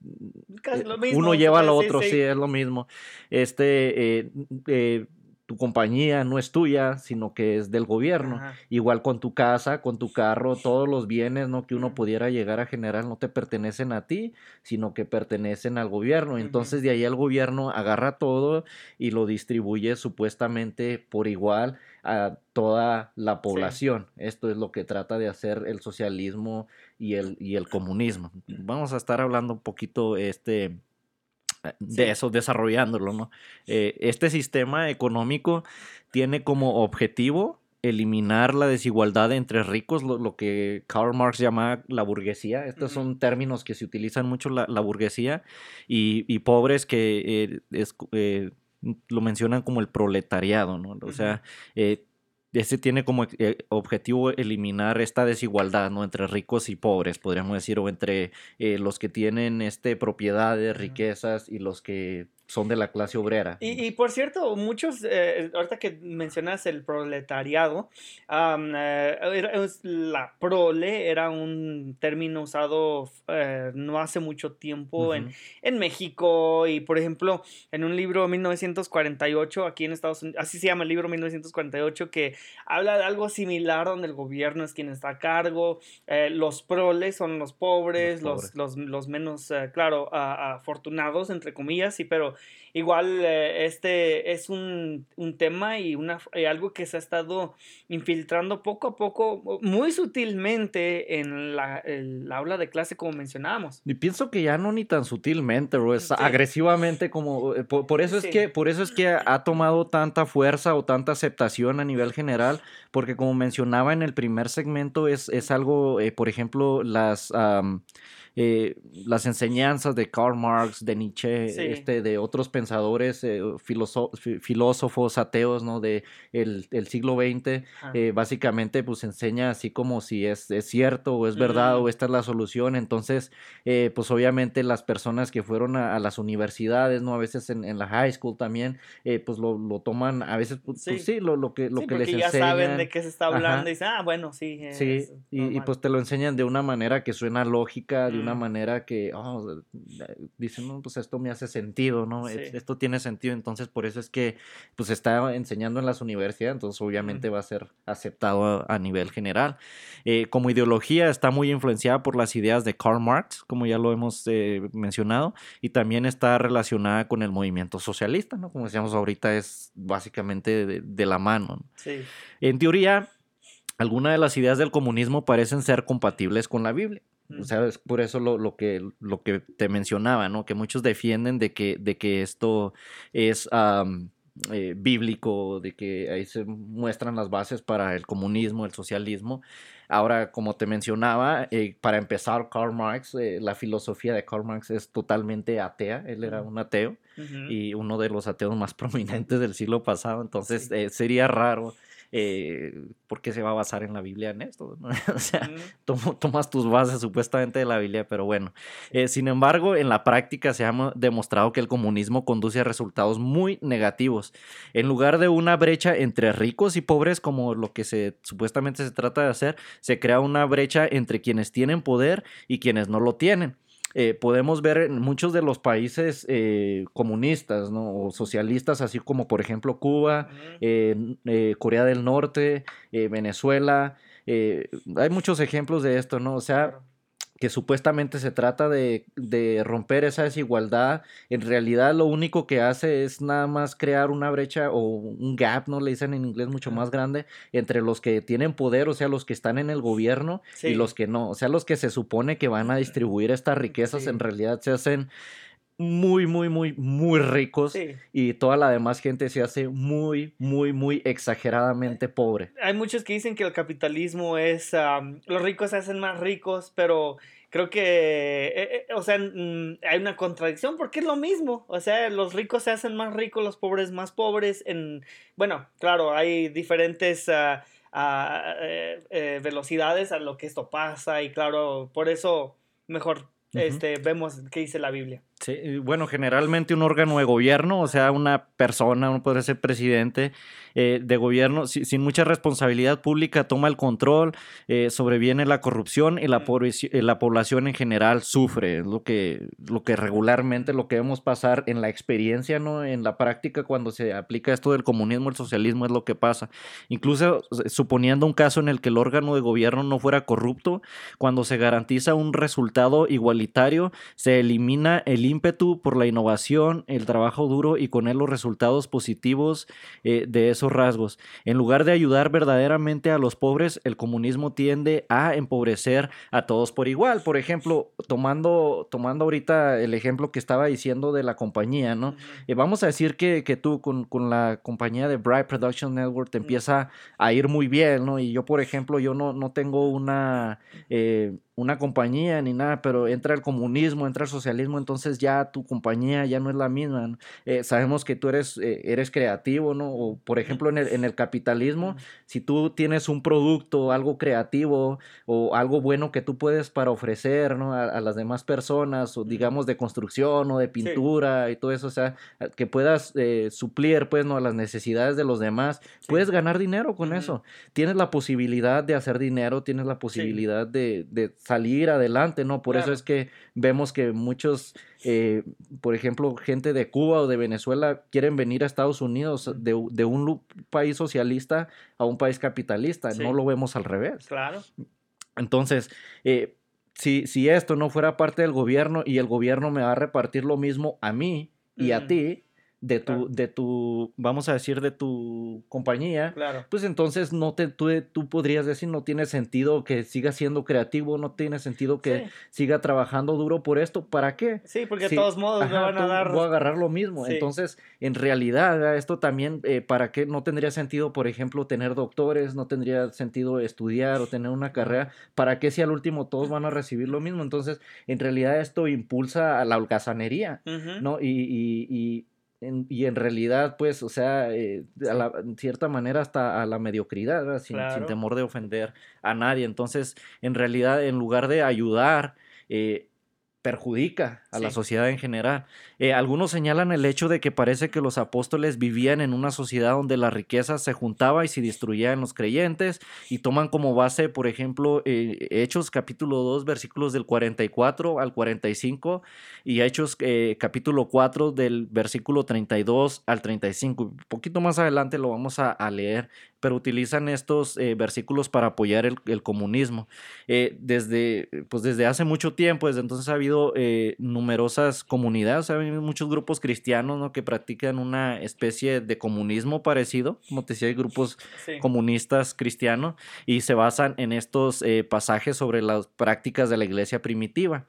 eh, uno lleva al otro, sí, es lo mismo. Este, eh, eh, tu compañía no es tuya, sino que es del gobierno. Igual con tu casa, con tu carro, todos los bienes ¿no? que uno pudiera llegar a generar no te pertenecen a ti, sino que pertenecen al gobierno. Entonces de ahí el gobierno agarra todo y lo distribuye supuestamente por igual a toda la población. Esto es lo que trata de hacer el socialismo y el, y el comunismo. Vamos a estar hablando un poquito este, de eso, desarrollándolo, ¿no? Eh, este sistema económico tiene como objetivo eliminar la desigualdad entre ricos, lo, que Karl Marx llama la burguesía. Estos son términos que se utilizan mucho la, la burguesía y, pobres que eh, eh, lo mencionan como el proletariado, ¿no? O sea, este tiene como eh, objetivo eliminar esta desigualdad, ¿no? Entre ricos y pobres, podríamos decir, o entre eh, los que tienen este, propiedades, riquezas y los que son de la clase obrera. Y, por cierto, muchos, eh, ahorita que mencionas el proletariado, eh, la prole era un término usado eh, no hace mucho tiempo en, en, México. Y, por ejemplo, en un libro 1948, aquí en Estados Unidos, así se llama el libro 1948, que habla de algo similar donde el gobierno es quien está a cargo, los proles son los pobres, los, los, los, menos, claro, afortunados, entre comillas, sí, pero igual eh, este es un, tema y, una, algo que se ha estado infiltrando poco a poco, muy sutilmente en la, el aula de clase como mencionábamos. Y pienso que ya no ni tan sutilmente, bro, es agresivamente como, eh, por, eso es que, por eso es que ha tomado tanta fuerza o tanta aceptación a nivel general, porque como mencionaba en el primer segmento, es, es algo, eh, por ejemplo, las... Eh, las enseñanzas de Karl Marx, de Nietzsche, este, de otros pensadores, eh, filósofos, ateos, ¿no? De el, siglo XX, eh, básicamente pues enseña así como si es, es cierto o es verdad o esta es la solución. Entonces, pues obviamente las personas que fueron a, las universidades, ¿no? A veces en, la high school también, pues lo, toman, a veces, pues sí, lo, lo, que, lo que les ya saben de qué se está hablando y dicen, ah, bueno, sí. sí, y, pues te lo enseñan de una manera que suena lógica, de una manera que oh, dicen, no, pues esto me hace sentido, ¿no? Esto tiene sentido, entonces por eso es que pues está enseñando en las universidades, entonces obviamente va a ser aceptado a, nivel general. Eh, como ideología está muy influenciada por las ideas de Karl Marx, como ya lo hemos eh, mencionado, y también está relacionada con el movimiento socialista, ¿no? Como decíamos ahorita, es básicamente de, la mano. Sí. En teoría, algunas de las ideas del comunismo parecen ser compatibles con la Biblia. O sea, es por eso lo, que, lo que te mencionaba, ¿no? Que muchos defienden de que, de que esto es eh, bíblico, de que ahí se muestran las bases para el comunismo, el socialismo. Ahora, como te mencionaba, eh, para empezar, Karl Marx, eh, la filosofía de Karl Marx es totalmente atea. Él era un ateo y uno de los ateos más prominentes del siglo pasado. Entonces, sería raro eh, ¿por qué se va a basar en la Biblia en esto? o sea, tomas tus bases supuestamente de la Biblia, pero bueno. Eh, sin embargo, en la práctica se ha demostrado que el comunismo conduce a resultados muy negativos. En lugar de una brecha entre ricos y pobres, como lo que se supuestamente se trata de hacer, se crea una brecha entre quienes tienen poder y quienes no lo tienen. Eh, podemos ver en muchos de los países eh, comunistas o socialistas, así como por ejemplo Cuba, eh, Corea del Norte, Venezuela. hay muchos ejemplos de esto, ¿no? O sea, que supuestamente se trata de, romper esa desigualdad, en realidad lo único que hace es nada más crear una brecha o un gap, ¿no? Le dicen en inglés mucho más grande, entre los que tienen poder, o sea, los que están en el gobierno y los que no, o sea, los que se supone que van a distribuir estas riquezas, en realidad se hacen muy, muy, muy, muy ricos y toda la demás gente se hace muy, muy, muy exageradamente pobre. Hay muchos que dicen que el capitalismo es, los ricos se hacen más ricos, pero creo que, eh, eh, o sea, mm, hay una contradicción porque es lo mismo, o sea, los ricos se hacen más ricos, los pobres más pobres, en, bueno, claro, hay diferentes... Ah, ah, eh, velocidades a lo que esto pasa y claro, por eso mejor este, vemos qué dice la Biblia. Sí, bueno, generalmente un órgano de gobierno, o sea, una persona, uno puede ser presidente eh, de gobierno, sin mucha responsabilidad pública, toma el control, eh, sobreviene la corrupción y la, eh, la población en general sufre. Es lo que, lo que regularmente lo que vemos pasar en la experiencia, ¿no? En la práctica, cuando se aplica esto del comunismo, el socialismo, es lo que pasa. Incluso suponiendo un caso en el que el órgano de gobierno no fuera corrupto, cuando se garantiza un resultado igualitario, se elimina el ímpetu por la innovación, el trabajo duro y con él los resultados positivos eh, de esos rasgos. En lugar de ayudar verdaderamente a los pobres, el comunismo tiende a empobrecer a todos por igual. Por ejemplo, tomando, tomando ahorita el ejemplo que estaba diciendo de la compañía, ¿no? Eh, vamos a decir que, tú con, la compañía de Bright Production Network te empieza a ir muy bien, ¿no? Y yo, por ejemplo, yo no, no tengo una... Eh, una compañía ni nada, pero entra el comunismo, entra el socialismo, entonces ya tu compañía ya no es la misma. Eh, sabemos que tú eres, eh, eres creativo, ¿no? O por ejemplo en el, en el capitalismo, si tú tienes un producto, algo creativo o algo bueno que tú puedes para ofrecer, ¿no? A, las demás personas, o digamos de construcción o de pintura y todo eso, o sea, que puedas eh, suplir, pues, ¿no? A las necesidades de los demás, puedes ganar dinero con eso. Tienes la posibilidad de hacer dinero, tienes la posibilidad de, de salir adelante, ¿no? Por eso es que vemos que muchos, eh, por ejemplo, gente de Cuba o de Venezuela quieren venir a Estados Unidos de, un país socialista a un país capitalista, no lo vemos al revés. Claro. Entonces, eh, si, si esto no fuera parte del gobierno y el gobierno me va a repartir lo mismo a mí y a ti, de tu, de tu, vamos a decir, de tu compañía, claro. pues entonces no te, tú, tú, podrías decir, no tiene sentido que siga siendo creativo, no tiene sentido que siga trabajando duro por esto, ¿para qué? Sí, porque de todos modos me van a dar... Voy a agarrar lo mismo, entonces, en realidad, esto también, eh, ¿para qué? No tendría sentido, por ejemplo, tener doctores, no tendría sentido estudiar o tener una carrera, ¿para qué si al último todos van a recibir lo mismo? Entonces, en realidad esto impulsa a la holgazanería, ¿no? y, y y en realidad, pues, o sea, eh, en cierta manera hasta a la mediocridad, sin, temor de ofender a nadie. Entonces, en realidad, en lugar de ayudar, eh, perjudica a la sociedad en general. Eh, algunos señalan el hecho de que parece que los apóstoles vivían en una sociedad donde la riqueza se juntaba y se destruía en los creyentes y toman como base, por ejemplo, eh, Hechos capítulo 2 versículos del 44 al 45 y Hechos eh, capítulo 4 del versículo 32 al 35. Un poquito más adelante lo vamos a, a leer, pero utilizan estos eh, versículos para apoyar el, el comunismo. Eh, desde, pues desde hace mucho tiempo, desde entonces ha habido eh, numerosas comunidades, ha habido muchos grupos cristianos ¿no? que practican una especie de comunismo parecido, como te decía, hay grupos Sí. comunistas cristianos y se basan en estos eh, pasajes sobre las prácticas de la iglesia primitiva.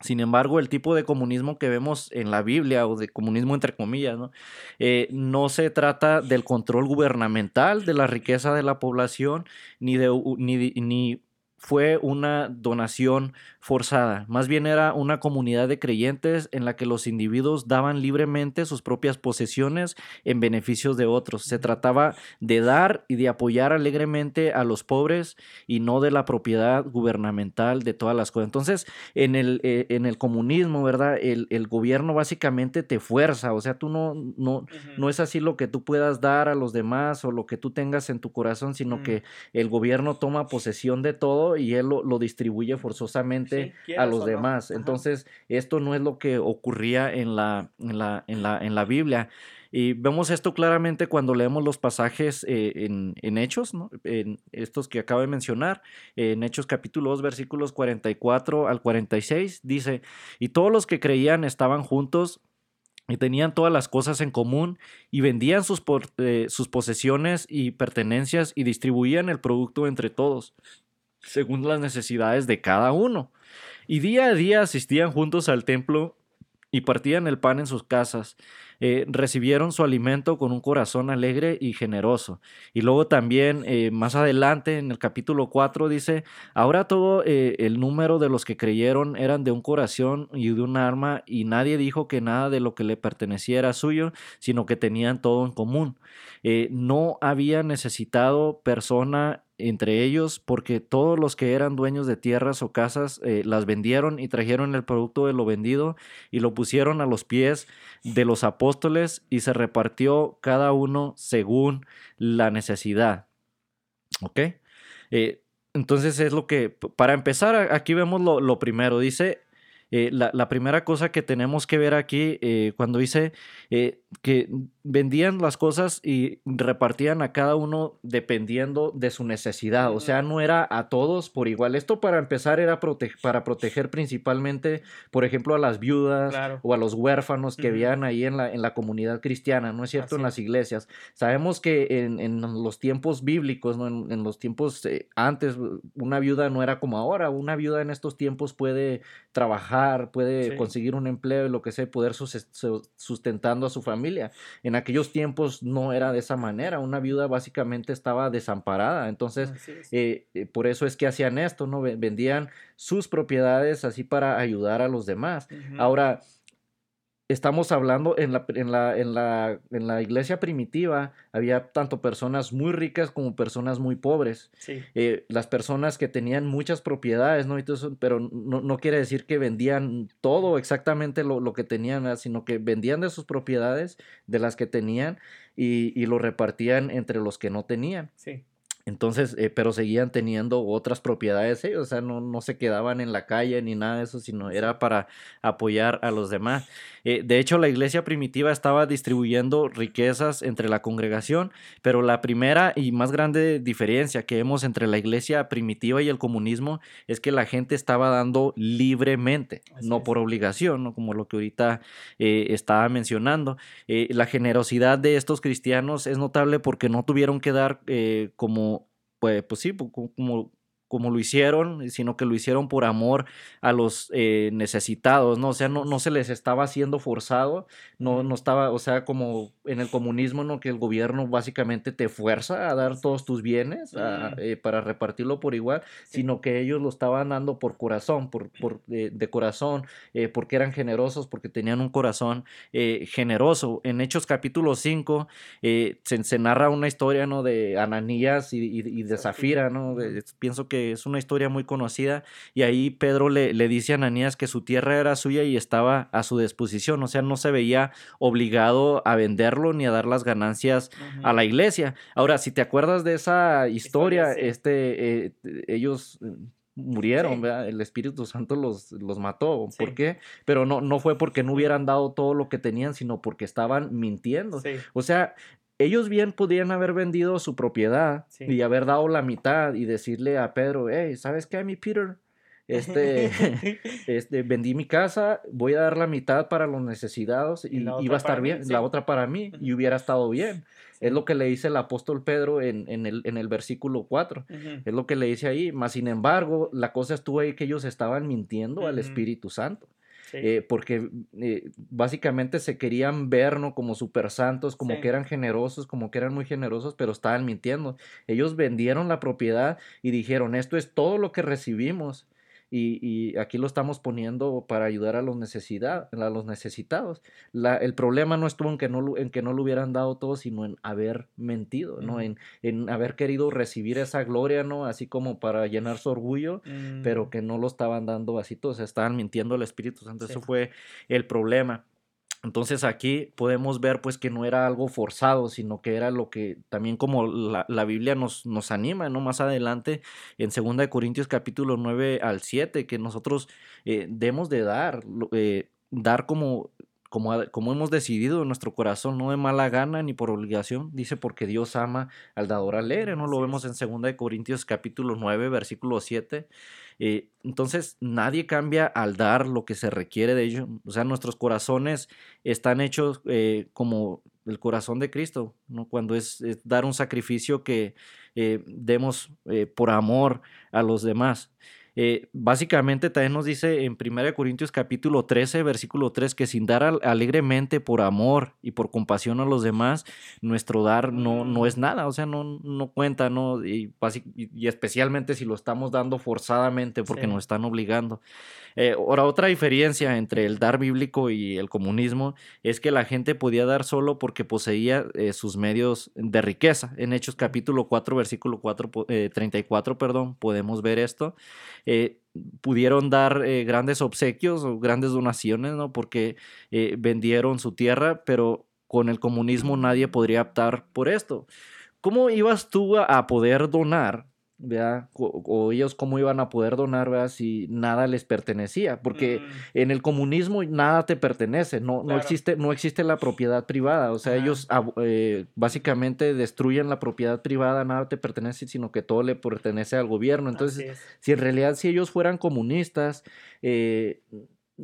Sin embargo, el tipo de comunismo que vemos en la Biblia, o de comunismo entre comillas, ¿no? Eh, se trata del control gubernamental de la riqueza de la población, ni, de, ni, ni fue una donación forzada. Más bien era una comunidad de creyentes en la que los individuos daban libremente sus propias posesiones en beneficios de otros. Se trataba de dar y de apoyar alegremente a los pobres y no de la propiedad gubernamental de todas las cosas. Entonces, en el, eh, en el comunismo, ¿verdad? El, el gobierno básicamente te fuerza, o sea, tú no, no, no es así lo que tú puedas dar a los demás o lo que tú tengas en tu corazón, sino Mm. que el gobierno toma posesión de todo y él lo, lo distribuye forzosamente Sí, a los no. demás. Entonces, esto no es lo que ocurría en la, en la, en la, en la Biblia. Y vemos esto claramente cuando leemos los pasajes eh, en, en Hechos, ¿no? en estos que acabo de mencionar, en Hechos capítulo 2, versículos 44 al 46, dice, y todos los que creían estaban juntos y tenían todas las cosas en común y vendían sus, por- eh, sus posesiones y pertenencias y distribuían el producto entre todos, según las necesidades de cada uno. Y día a día asistían juntos al templo y partían el pan en sus casas. Eh, recibieron su alimento con un corazón alegre y generoso. Y luego también eh, más adelante en el capítulo 4 dice, ahora todo eh, el número de los que creyeron eran de un corazón y de un arma y nadie dijo que nada de lo que le pertenecía era suyo, sino que tenían todo en común. No había necesitado persona entre ellos porque todos los que eran dueños de tierras o casas eh, las vendieron y trajeron el producto de lo vendido y lo pusieron a los pies de los apóstoles y se repartió cada uno según la necesidad. ¿Ok? Eh, entonces es lo que, para empezar, aquí vemos lo, primero. Dice, eh, la, primera cosa que tenemos que ver aquí, cuando dice que vendían las cosas y repartían a cada uno dependiendo de su necesidad. O sea, no era a todos por igual. Esto para empezar era prote- para proteger principalmente, por ejemplo, a las viudas Claro. o a los huérfanos que Ujú. habían ahí en la, en la comunidad cristiana, ¿no es cierto? Así en las iglesias. Sabemos que en, en los tiempos bíblicos, ¿no? en, en los tiempos eh, antes, una viuda no era como ahora. Una viuda en estos tiempos puede trabajar, puede Sí. conseguir un empleo y lo que sea, poder sus- su- sustentando a su familia. En aquellos tiempos no era de esa manera. Una viuda básicamente estaba desamparada. Entonces, es. eh, eh, por eso es que hacían esto, ¿no? Ve- Vendían sus propiedades así para ayudar a los demás. Ahora, estamos hablando en la, en la, en la, en la iglesia primitiva, había tanto personas muy ricas como personas muy pobres. Sí. Eh, las personas que tenían muchas propiedades, ¿no? Eso, pero no, no quiere decir que vendían todo exactamente lo, lo que tenían, sino que vendían de sus propiedades, de las que tenían, y, y lo repartían entre los que no tenían. Sí. Entonces, eh, pero seguían teniendo otras propiedades ellos, o sea, no, no se quedaban en la calle ni nada de eso, sino era para apoyar a los demás. Eh, de hecho, la iglesia primitiva estaba distribuyendo riquezas entre la congregación, pero la primera y más grande diferencia que vemos entre la iglesia primitiva y el comunismo es que la gente estaba dando libremente, Así no es. por obligación, ¿no? como lo que ahorita eh, estaba mencionando. La generosidad de estos cristianos es notable porque no tuvieron que dar como, pues, pues sí, pu- cu- como, como lo hicieron, sino que lo hicieron por amor a los eh, necesitados, ¿no? O sea, no, no se les estaba haciendo forzado, no, no estaba, o sea, como en el comunismo, ¿no? Que el gobierno básicamente te fuerza a dar todos tus bienes a- eh, para repartirlo por igual, Sí. sino que ellos lo estaban dando por corazón, por, por, eh, de corazón, eh, porque eran generosos, porque tenían un corazón generoso. En Hechos capítulo 5 eh, se, se narra una historia, ¿no? De Ananías y, y- y de Zafira. Zafira, ¿no? De- pienso que que es una historia muy conocida, y ahí Pedro le, le dice a Ananías que su tierra era suya y estaba a su disposición, o sea, no se veía obligado a venderlo ni a dar las ganancias a la iglesia. Ahora, si te acuerdas de esa historia, este, eh, ellos murieron, ¿verdad? El Espíritu Santo los, los mató. ¿Por qué? Pero no, no fue porque no hubieran dado todo lo que tenían, sino porque estaban mintiendo. O sea, ellos bien podían haber vendido su propiedad y haber dado la mitad y decirle a Pedro, hey, ¿sabes qué, mi Peter? Este, este, vendí mi casa, voy a dar la mitad para los necesitados y, iba a estar bien, la otra para mí y hubiera estado bien. Es lo que le dice el apóstol Pedro en, en, el, en el, versículo 4. Es lo que le dice ahí. Mas, sin embargo, la cosa estuvo ahí que ellos estaban mintiendo al Espíritu Santo. Eh, porque eh, básicamente se querían ver ¿no? como super santos, como que eran generosos, como que eran muy generosos, pero estaban mintiendo. Ellos vendieron la propiedad y dijeron, esto es todo lo que recibimos y, aquí lo estamos poniendo para ayudar a los, necesidad, a los necesitados. La, el problema no estuvo en que no, en que no lo hubieran dado todo, sino en haber mentido, ¿no? En, en, haber querido recibir esa gloria, ¿no? Así como para llenar su orgullo, pero mm. que no lo estaban dando así, todos estaban mintiendo al Espíritu Santo. Eso fue el problema. Entonces aquí podemos ver pues que no era algo forzado, sino que era lo que también como la, la Biblia nos, nos, anima, ¿no? Más adelante en 2 Corintios capítulo 9 al 7, que nosotros eh, debemos de dar, eh, dar como, como, como hemos decidido en nuestro corazón, no de mala gana ni por obligación, dice porque Dios ama al dador alegre, ¿no? Lo vemos en 2 Corintios capítulo 9, versículo 7. Eh, entonces, nadie cambia al dar lo que se requiere de ello. O sea, nuestros corazones están hechos eh, como el corazón de Cristo, ¿no? cuando es, dar un sacrificio que eh, demos por amor a los demás. Eh, básicamente también nos dice en 1 Corintios capítulo 13, versículo 3, que sin dar alegremente por amor y por compasión a los demás, nuestro dar no, no es nada, o sea, no, no cuenta, ¿no? Y, y, especialmente si lo estamos dando forzadamente porque nos están obligando. Eh, ahora, otra diferencia entre el dar bíblico y el comunismo es que la gente podía dar solo porque poseía eh, sus medios de riqueza. En Hechos capítulo 4, versículo 4, 34, perdón, podemos ver esto. Eh, pudieron dar eh, grandes obsequios o grandes donaciones, ¿no? Porque eh, vendieron su tierra, pero con el comunismo nadie podría optar por esto. ¿Cómo ibas tú a poder donar o, ellos cómo iban a poder donar, Si nada les pertenecía, porque mm. en el comunismo nada te pertenece, no, no, existe, no existe la propiedad privada, o sea, ellos eh, básicamente destruyen la propiedad privada, nada te pertenece, sino que todo le pertenece al gobierno. Entonces, si en realidad si ellos fueran comunistas, eh,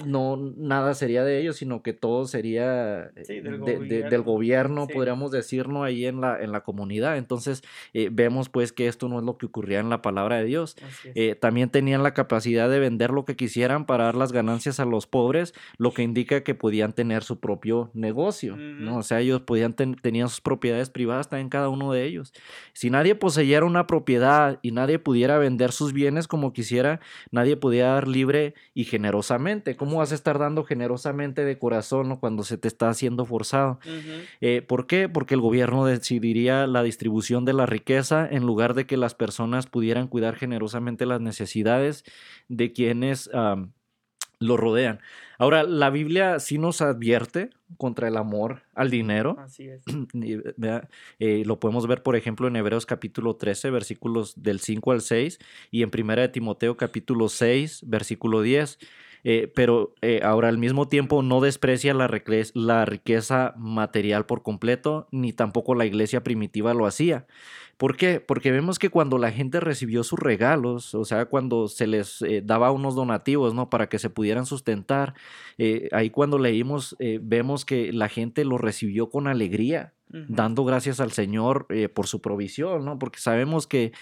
no nada sería de ellos, sino que todo sería eh, del, gobierno. podríamos decirlo ahí en la, en la comunidad. Entonces eh, vemos pues que esto no es lo que ocurría en la palabra de Dios. Eh, también tenían la capacidad de vender lo que quisieran para dar las ganancias a los pobres, lo que indica que podían tener su propio negocio, ¿no? O sea, ellos podían tenían sus propiedades privadas también cada uno de ellos. Si nadie poseyera una propiedad y nadie pudiera vender sus bienes como quisiera, nadie podía dar libre y generosamente ¿Cómo vas a estar dando generosamente de corazón cuando se te está haciendo forzado? Eh, ¿Por qué? Porque el gobierno decidiría la distribución de la riqueza en lugar de que las personas pudieran cuidar generosamente las necesidades de quienes lo rodean. Ahora, la Biblia sí nos advierte contra el amor al dinero. Así es. Eh, lo podemos ver, por ejemplo, en Hebreos capítulo 13, versículos del 5 al 6, y en 1 de Timoteo capítulo 6, versículo 10. Eh, pero eh, ahora al mismo tiempo no desprecia la, la riqueza material por completo, ni tampoco la iglesia primitiva lo hacía. ¿Por qué? Porque vemos que cuando la gente recibió sus regalos, o sea, cuando se les eh, daba unos donativos, ¿no? Para que se pudieran sustentar, ahí cuando leímos, vemos que la gente lo recibió con alegría, dando gracias al Señor por su provisión, ¿no? Porque sabemos que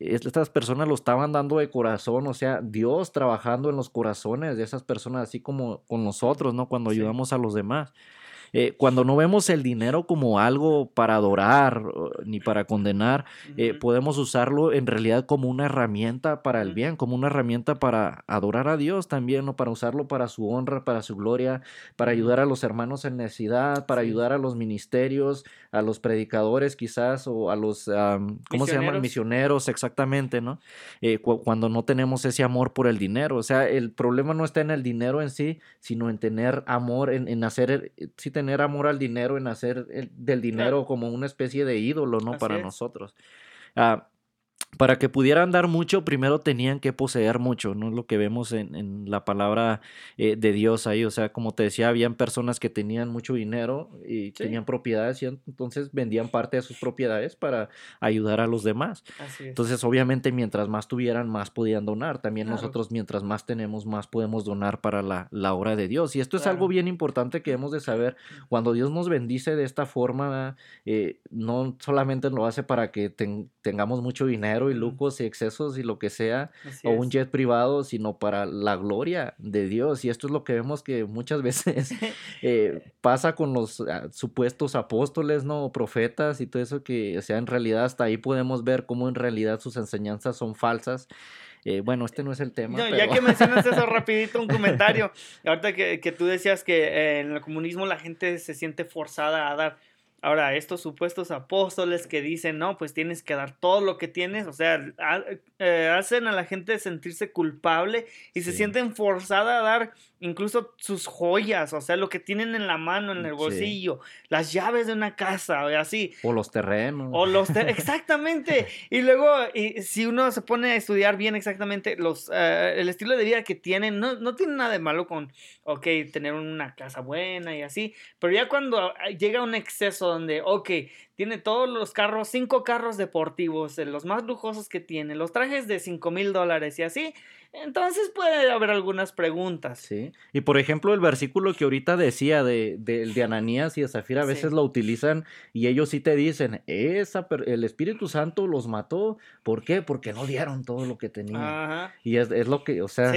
estas personas lo estaban dando de corazón, o sea, Dios trabajando en los corazones de esas personas, así como con nosotros, ¿no? Cuando ayudamos a los demás. Eh, cuando no vemos el dinero como algo para adorar ni para condenar, eh, podemos usarlo en realidad como una herramienta para el bien, como una herramienta para adorar a Dios también, ¿no? para usarlo para su honra, para su gloria, para ayudar a los hermanos en necesidad, para ayudar a los ministerios, a los predicadores quizás, o a los, ¿cómo se llaman? Misioneros, exactamente, ¿no? Eh, cuando no tenemos ese amor por el dinero. O sea, el problema no está en el dinero en sí, sino en tener amor, en, en hacer, eh, sí tener amor al dinero, en hacer del dinero como una especie de ídolo, ¿no? Para nosotros. Ah, para que pudieran dar mucho, primero tenían que poseer mucho, ¿no? Lo que vemos en, en la palabra eh, de Dios ahí. O sea, como te decía, habían personas que tenían mucho dinero y tenían propiedades y entonces vendían parte de sus propiedades para ayudar a los demás. Entonces, obviamente, mientras más tuvieran, más podían donar. También nosotros, mientras más tenemos, más podemos donar para la, la obra de Dios. Y esto es algo bien importante que hemos de saber. Cuando Dios nos bendice de esta forma, eh, no solamente lo hace para que tengamos mucho dinero, y lujos y excesos y lo que sea, o un jet privado, sino para la gloria de Dios. Y esto es lo que vemos que muchas veces eh, pasa con los ah, supuestos apóstoles, ¿no? profetas y todo eso que, o sea, en realidad hasta ahí podemos ver cómo en realidad sus enseñanzas son falsas. Eh, bueno, este no es el tema. Ya que mencionas eso rapidito, un comentario. Ahorita que, que tú decías que eh, en el comunismo la gente se siente forzada a dar Ahora, estos supuestos apóstoles que dicen, no, pues tienes que dar todo lo que tienes, o sea, eh, hacen a la gente sentirse culpable y se sienten forzada a dar incluso sus joyas, o sea, lo que tienen en la mano, en el bolsillo, las llaves de una casa, o así. O los terrenos. O los terrenos, exactamente. Y luego, y, si uno se pone a estudiar bien exactamente los, eh, el estilo de vida que tienen, no, no tiene nada de malo con, ok, tener una casa buena y así, pero ya cuando llega un exceso donde, ok, tiene todos los carros, cinco carros deportivos, eh, los más lujosos que tiene, los trajes de cinco mil dólares y así, entonces puede haber algunas preguntas. Sí. Y por ejemplo, el versículo que ahorita decía de, de, de Ananías y de Zafira a veces lo utilizan y ellos sí te dicen, Esa, el Espíritu Santo los mató. ¿Por qué? Porque no dieron todo lo que tenían. Ajá. Y es, es, lo que, o sea,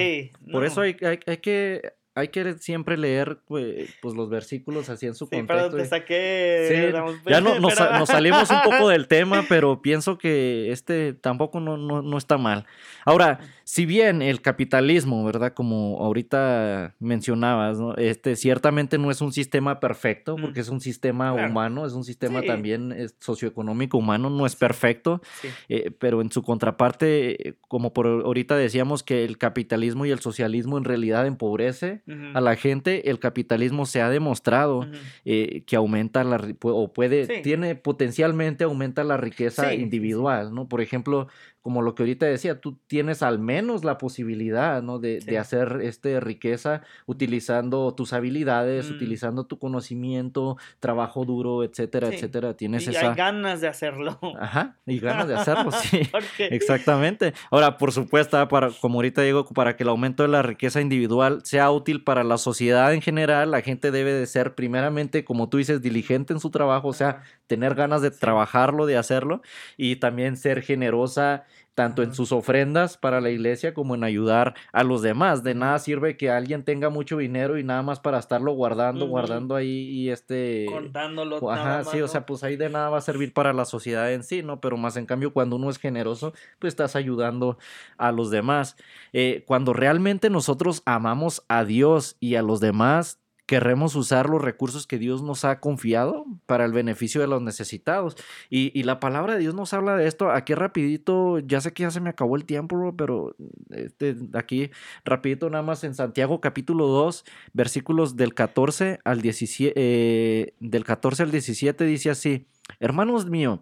por eso hay, hay, hay que hay que siempre leer pues, pues, los versículos así en su sí, contexto. te saqué. Sí, ya no, nos, salimos un poco del tema, pero pienso que este tampoco no, no, está mal. Ahora, si bien el capitalismo, ¿verdad? Como ahorita mencionabas, ¿no? Este ciertamente no es un sistema perfecto, porque es un sistema humano, es un sistema también socioeconómico humano, no es perfecto, eh, pero en su contraparte, como por ahorita decíamos que el capitalismo y el socialismo en realidad empobrece a la gente, el capitalismo se ha demostrado eh, que aumenta la o puede, tiene potencialmente aumenta la riqueza individual, ¿no? Por ejemplo, como lo que ahorita decía, tú tienes al menos la posibilidad, ¿no? De, de hacer este riqueza utilizando tus habilidades, mm. utilizando tu conocimiento, trabajo duro, etcétera, etcétera. Tienes y hay ganas de hacerlo. Ajá, y ganas de hacerlo, sí. Exactamente. Ahora, por supuesto, para, como ahorita digo, para que el aumento de la riqueza individual sea útil para la sociedad en general, la gente debe de ser primeramente, como tú dices, diligente en su trabajo, o sea, tener ganas de trabajarlo, de hacerlo, y también ser generosa tanto en sus ofrendas para la iglesia como en ayudar a los demás. De nada sirve que alguien tenga mucho dinero y nada más para estarlo guardando, guardando ahí y este... Contándolo. Ajá, sí, o sea, pues ahí de nada va a servir para la sociedad en sí, ¿no? Pero más en cambio cuando uno es generoso, pues estás ayudando a los demás. Eh, cuando realmente nosotros amamos a Dios y a los demás, querremos usar los recursos que Dios nos ha confiado para el beneficio de los necesitados. Y, la palabra de Dios nos habla de esto. Aquí rapidito, ya sé que ya se me acabó el tiempo, pero este, aquí rapidito nada más en Santiago capítulo 2, versículos del 14 al 17, eh, del 14 al 17 dice así, hermanos míos,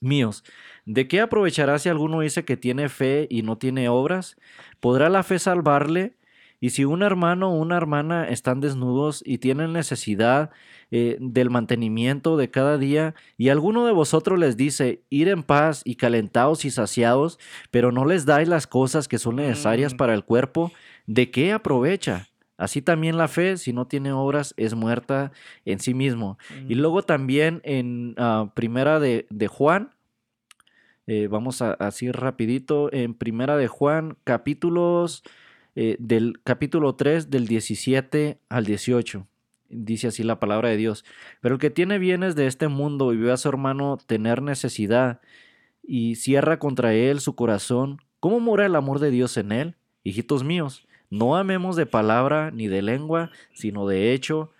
míos, ¿de qué aprovechará si alguno dice que tiene fe y no tiene obras? ¿Podrá la fe salvarle? Y si un hermano o una hermana están desnudos y tienen necesidad eh, del mantenimiento de cada día, y alguno de vosotros les dice, ir en paz y calentados y saciados, pero no les dais las cosas que son necesarias mm. para el cuerpo, ¿de qué aprovecha? Así también la fe, si no tiene obras, es muerta en sí mismo. Y mm. luego también en ah, Primera de, Juan, eh, vamos a así rapidito, en Primera de Juan, capítulos eh, del capítulo 3 del 17 al 18. dice así la palabra de Dios. Pero el que tiene bienes de este mundo y ve a su hermano tener necesidad y cierra contra él su corazón, ¿cómo mora el amor de Dios en él? Hijitos míos, no amemos de palabra ni de lengua, sino de hecho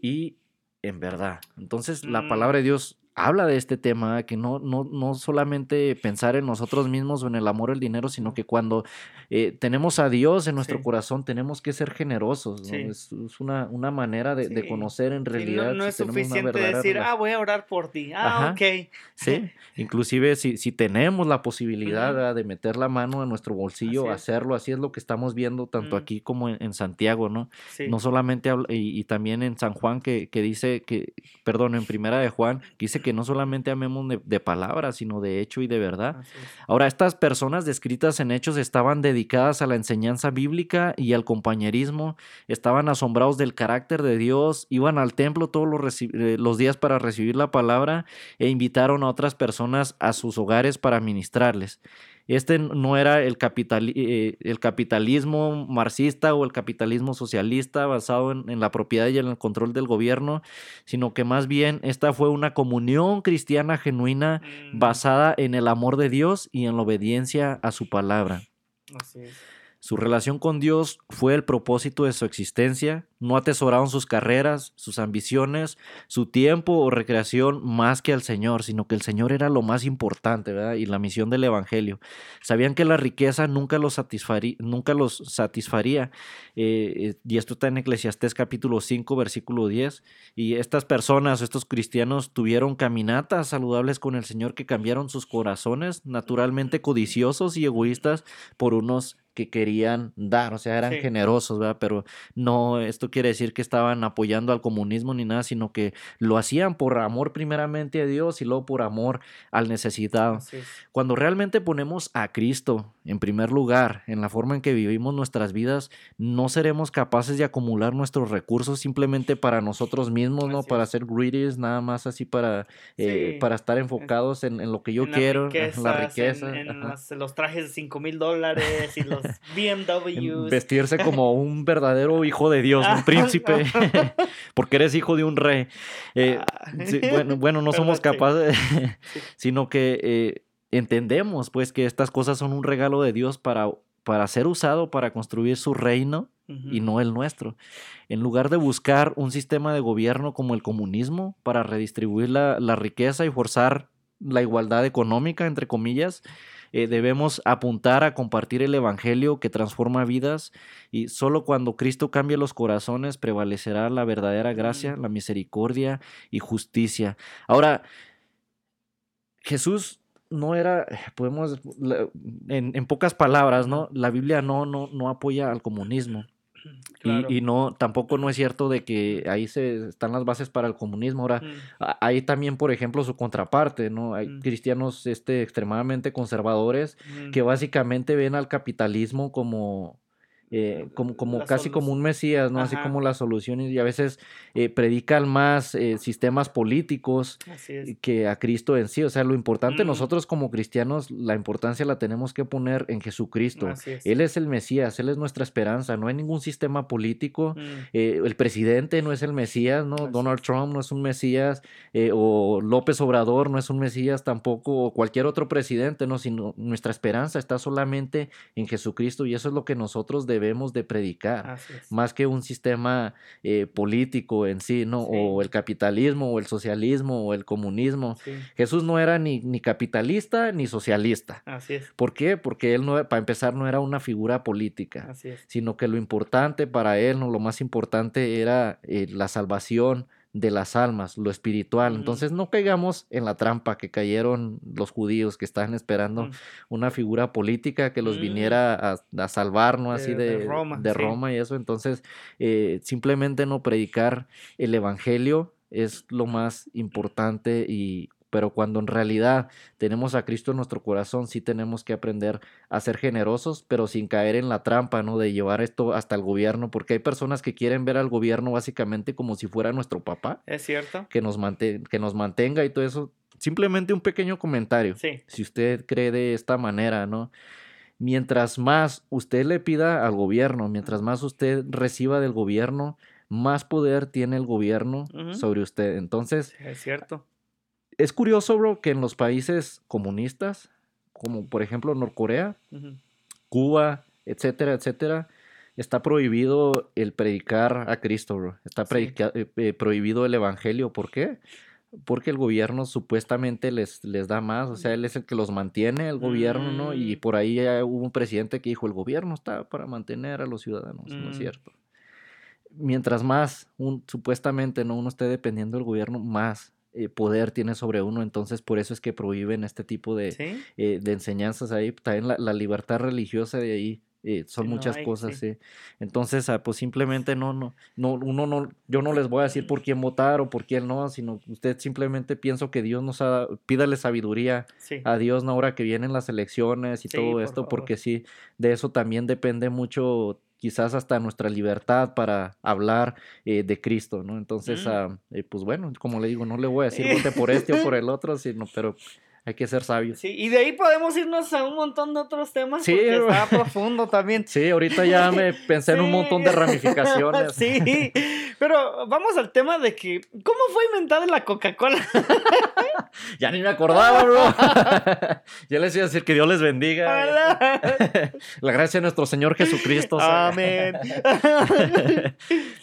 y en verdad. Entonces la Mm. palabra de Dios habla de este tema, que no, no, no solamente pensar en nosotros mismos o en el amor al dinero, sino que cuando eh, tenemos a Dios en nuestro Sí. corazón, tenemos que ser generosos. ¿no? Sí. Es, es una, una manera de, conocer en realidad. no, no si es suficiente decir, relación. ah, voy a orar por ti. Ah, Ajá. ok. Sí, inclusive si, si tenemos la posibilidad. ¿verdad? de meter la mano en nuestro bolsillo, Así hacerlo, así es lo que estamos viendo tanto aquí como en, en Santiago, ¿no? Sí. No solamente, y, y también en San Juan que, que dice que, perdón, en primera de Juan, que dice que no solamente amemos de, de palabras, sino de hecho y de verdad. Ahora, estas personas descritas en Hechos estaban dedicadas a la enseñanza bíblica y al compañerismo, estaban asombrados del carácter de Dios, iban al templo todos los, eh, los días para recibir la palabra e invitaron a otras personas a sus hogares para ministrarles. Este no era el, eh, el capitalismo marxista o el capitalismo socialista basado en, en la propiedad y en el control del gobierno, sino que más bien esta fue una comunión cristiana genuina Mm, basada en el amor de Dios y en la obediencia a su palabra. Así es. Su relación con Dios fue el propósito de su existencia. No atesoraron sus carreras, sus ambiciones, su tiempo o recreación más que al Señor, sino que el Señor era lo más importante, ¿verdad? Y la misión del Evangelio. Sabían que la riqueza nunca los, satisfarí- nunca los satisfaría. eh, eh, y esto está en Eclesiastés capítulo 5, versículo 10. Y estas personas, estos cristianos, tuvieron caminatas saludables con el Señor que cambiaron sus corazones, naturalmente codiciosos y egoístas, por unos que querían dar, o sea, eran Sí. generosos, ¿verdad? Pero no, esto quiere decir que estaban apoyando al comunismo ni nada, sino que lo hacían por amor primeramente a Dios y luego por amor al necesitado. Cuando realmente ponemos a Cristo en primer lugar en la forma en que vivimos nuestras vidas, no seremos capaces de acumular nuestros recursos simplemente para nosotros mismos, ¿no? Para ser greedies, nada más así para, eh, para estar enfocados en, en lo que yo En quiero, en la riqueza. En, los trajes de 5 mil dólares y los BMWs. vestirse como un verdadero hijo de Dios, un príncipe, porque eres hijo de un rey. Eh, sí, bueno, bueno, no somos capaces, Sí. sino que eh, entendemos pues que estas cosas son un regalo de Dios para, para ser usado para construir su reino y no el nuestro. En lugar de buscar un sistema de gobierno como el comunismo para redistribuir la, la riqueza y forzar la igualdad económica, entre comillas, eh, debemos apuntar a compartir el Evangelio que transforma vidas y solo cuando Cristo cambie los corazones prevalecerá la verdadera gracia, la misericordia y justicia. Ahora, Jesús no era, podemos, en, en pocas palabras, ¿no? La Biblia no, no, no apoya al comunismo. Y- Claro. Y, no, tampoco no es cierto de que ahí se están las bases para el comunismo. Ahora, Mm, hay también, por ejemplo, su contraparte, ¿no? Hay Mm. cristianos este, extremadamente conservadores mm. que básicamente ven al capitalismo como, eh, como, como casi como un mesías, ¿no? Así como la solución y a veces eh, predican más eh, sistemas políticos es. que a Cristo en sí. O sea, lo importante Mm. nosotros como cristianos, la importancia la tenemos que poner en Jesucristo. Es. Él es el Mesías, Él es nuestra esperanza. No hay ningún sistema político. Mm, eh, el presidente no es el Mesías, ¿no? Así Donald Trump no es un Mesías, eh, o López Obrador no es un Mesías tampoco, o cualquier otro presidente, ¿no? Sino nuestra esperanza está solamente en Jesucristo y eso es lo que nosotros debemos de predicar más que un sistema eh, político en sí, ¿no? Sí. O el capitalismo, o el socialismo, o el comunismo. Sí, Jesús no era ni, ni capitalista ni socialista. así es. ¿Por qué? Porque él, no, para empezar, no era una figura política, Así es. sino que lo importante para él, ¿no? lo más importante era eh, la salvación de las almas, lo espiritual. Entonces no caigamos en la trampa que cayeron los judíos que estaban esperando Mm, una figura política que los Mm. viniera a, a salvar, ¿no? Así De- de, de Roma, de sí. Roma y eso. Entonces, eh, simplemente no predicar el evangelio es lo más importante y pero cuando en realidad tenemos a Cristo en nuestro corazón, sí tenemos que aprender a ser generosos, pero sin caer en la trampa, ¿no? De llevar esto hasta el gobierno, porque hay personas que quieren ver al gobierno básicamente como si fuera nuestro papá, Es cierto. que nos, que nos mantenga y todo eso. Simplemente un pequeño comentario Sí. si usted cree de esta manera, ¿no? Mientras más usted le pida al gobierno, mientras más usted reciba del gobierno, más poder tiene el gobierno sobre usted. Entonces, Es cierto. Es curioso, bro, que en los países comunistas, como por ejemplo Norcorea. Cuba, etcétera, etcétera, está prohibido el predicar a Cristo, bro. Está Sí. eh, eh, prohibido el evangelio. ¿Por qué? Porque el gobierno supuestamente les, les da más, o sea, él es el que los mantiene, el gobierno, ¿no? Y Mm. por ahí ya hubo un presidente que dijo, el gobierno está para mantener a los ciudadanos, no es Mm. cierto. Mientras más un, supuestamente no uno esté dependiendo del gobierno, más eh, poder tiene sobre uno, entonces por eso es que prohíben este tipo de, Sí. eh, de enseñanzas ahí, también la, la libertad religiosa de ahí, eh, son Sí, no muchas hay, cosas, sí. Entonces, ah, pues simplemente no, no, no, uno no, yo no les voy a decir por quién votar o por quién no, sino usted simplemente pienso que Dios nos ha, pídale sabiduría a Dios, ¿no? ahora que vienen las elecciones y todo por esto, favor. porque sí, de eso también depende mucho quizás hasta nuestra libertad para hablar eh, de Cristo, ¿no? Entonces, Mm. ah, eh, pues bueno, como le digo, no le voy a decir vote por este o por el otro, sino, pero hay que ser sabios. Sí, y de ahí podemos irnos a un montón de otros temas Sí, porque está profundo también. Sí, ahorita ya me pensé en un montón de ramificaciones. sí, pero vamos al tema de que, ¿cómo fue inventada la Coca-Cola? Ya ni me acordaba, bro. ya les iba a decir que Dios les bendiga. ¿Verdad? La gracia de nuestro Señor Jesucristo. Amén.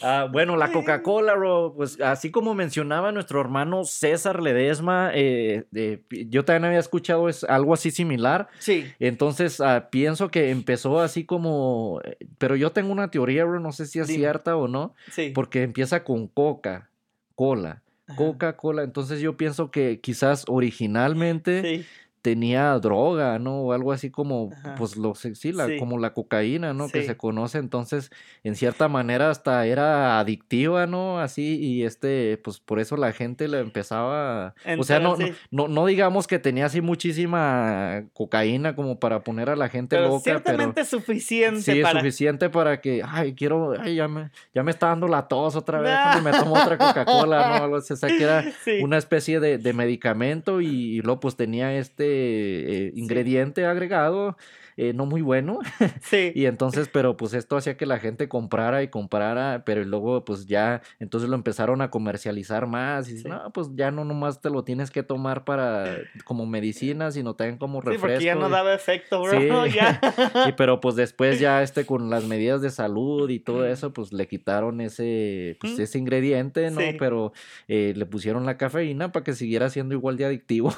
Ah, bueno, la Coca-Cola, bro, pues así como mencionaba nuestro hermano César Ledesma, eh, eh, yo también había escuchado es algo así similar. Sí. Entonces, ah, pienso que empezó así como, eh, pero yo tengo una teoría, bro, no sé si es Dime. cierta o no, Sí. porque empieza con Coca, Cola. Coca-Cola. Entonces yo pienso que quizás originalmente Sí. Tenía droga, ¿no? O algo así como, Ajá. pues lo sí, la, Sí. como la cocaína, ¿no? Que se conoce, entonces, en cierta manera hasta era adictiva, ¿no? Así, y este, pues por eso la gente le empezaba, o sea, no, no, no, no digamos que tenía así muchísima cocaína como para poner a la gente Pero loca, pero ciertamente suficiente sí es suficiente para que, ay, quiero, ay, ya me, ya me está dando la tos otra vez, déjame, me tomo otra Coca-Cola, ¿no? O sea, que era una especie de, de medicamento y, y luego pues tenía este eh, ingrediente agregado eh, no muy bueno Sí. y entonces pero pues esto hacía que la gente comprara y comprara pero luego pues ya entonces lo empezaron a comercializar más y Sí. no pues ya no nomás te lo tienes que tomar para como medicina sino también como Sí, refresco porque ya no daba efecto, bro. Sí. Ya. y pero pues después ya este con las medidas de salud y todo eso pues le quitaron ese pues, ese ingrediente no Sí. pero eh, le pusieron la cafeína para que siguiera siendo igual de adictivo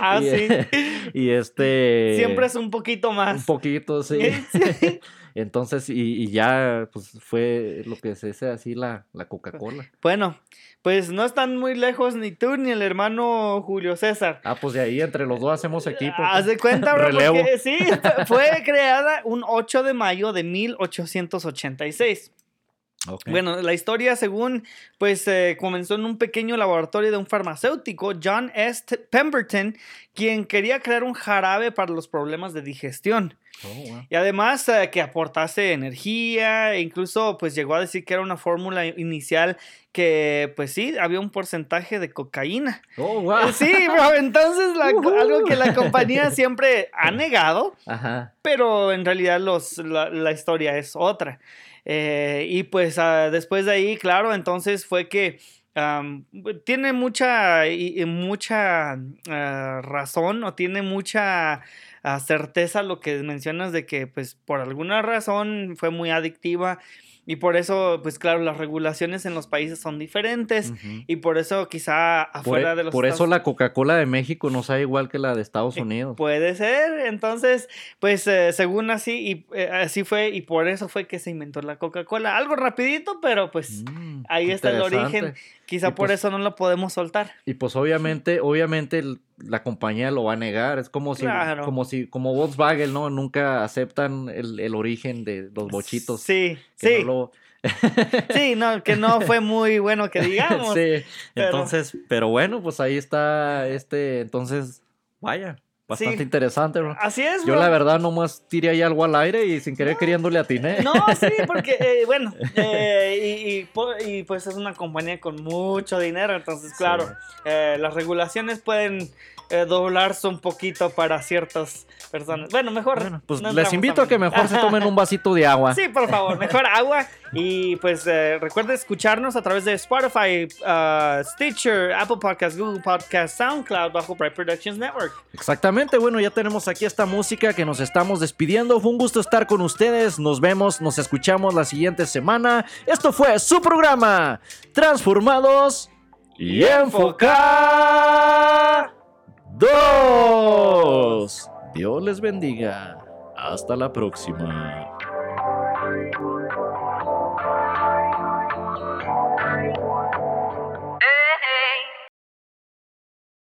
ah, y, sí. y este Siempre es un poquito más. un poquito sí Sí. entonces y, y ya pues fue lo que se dice así la, la Coca-Cola Bueno, pues no están muy lejos ni tú ni el hermano Julio César. ah pues de ahí entre los dos hacemos equipo Haz de cuenta, bro, Relevo. porque sí, fue- fue creada un 8 de mayo de 1886. Bueno, la historia, según, pues eh, comenzó en un pequeño laboratorio de un farmacéutico, John S. Pemberton, quien quería crear un jarabe para los problemas de digestión. Oh, wow. Y además eh, que aportase energía, e incluso pues llegó a decir que era una fórmula inicial que pues sí, había un porcentaje de cocaína. Oh, wow. Eh, Sí, bro, entonces la- algo que la compañía siempre ha negado, ajá pero en realidad los, la, la historia es otra. Eh, y pues ah, después de ahí, claro, entonces fue que tiene mucha, y- y mucha ah, razón o tiene mucha ah, certeza lo que mencionas de que pues por alguna razón fue muy adictiva y por eso pues claro las regulaciones en los países son diferentes y por eso quizá Por, afuera e- de los por eso la Coca-Cola de México no sabe igual que la de Estados Unidos. Puede ser, entonces, pues eh, según así, y eh, así fue, y por eso fue que se inventó la Coca-Cola. Algo rapidito, pero pues Mm, ahí está el origen. Quizá Y por pues- eso no lo podemos soltar. Y pues obviamente, obviamente la compañía lo va a negar. Es como si, Claro. como si, como Volkswagen, ¿no? Nunca aceptan el, el origen de los bochitos. Sí, que sí, no lo- sí, no, que no fue muy bueno que digamos. sí. pero- Entonces, pero bueno, pues ahí está este, entonces, vaya, bastante Sí. interesante, bro. Así es, Yo bro. la verdad nomás tiré ahí algo al aire y sin querer queriendo le atiné. No, sí, porque, eh, bueno, eh, y, y y, pues es una compañía con mucho dinero, entonces, claro, Sí. eh, las regulaciones pueden eh, doblarse un poquito para ciertas personas. Bueno, mejor. Bueno, pues no les invito a que mejor se tomen un vasito de agua. Sí, por favor, mejor agua. Y pues eh, recuerden escucharnos a través de Spotify, uh, Stitcher, Apple Podcasts, Google Podcasts, SoundCloud, bajo Bright Productions Network. Exactamente, bueno, ya tenemos aquí esta música que nos estamos despidiendo. Fue un gusto estar con ustedes. Nos vemos, nos escuchamos la siguiente semana. Esto fue su programa, Transformados y Enfocados. Dios les bendiga. Hasta la próxima.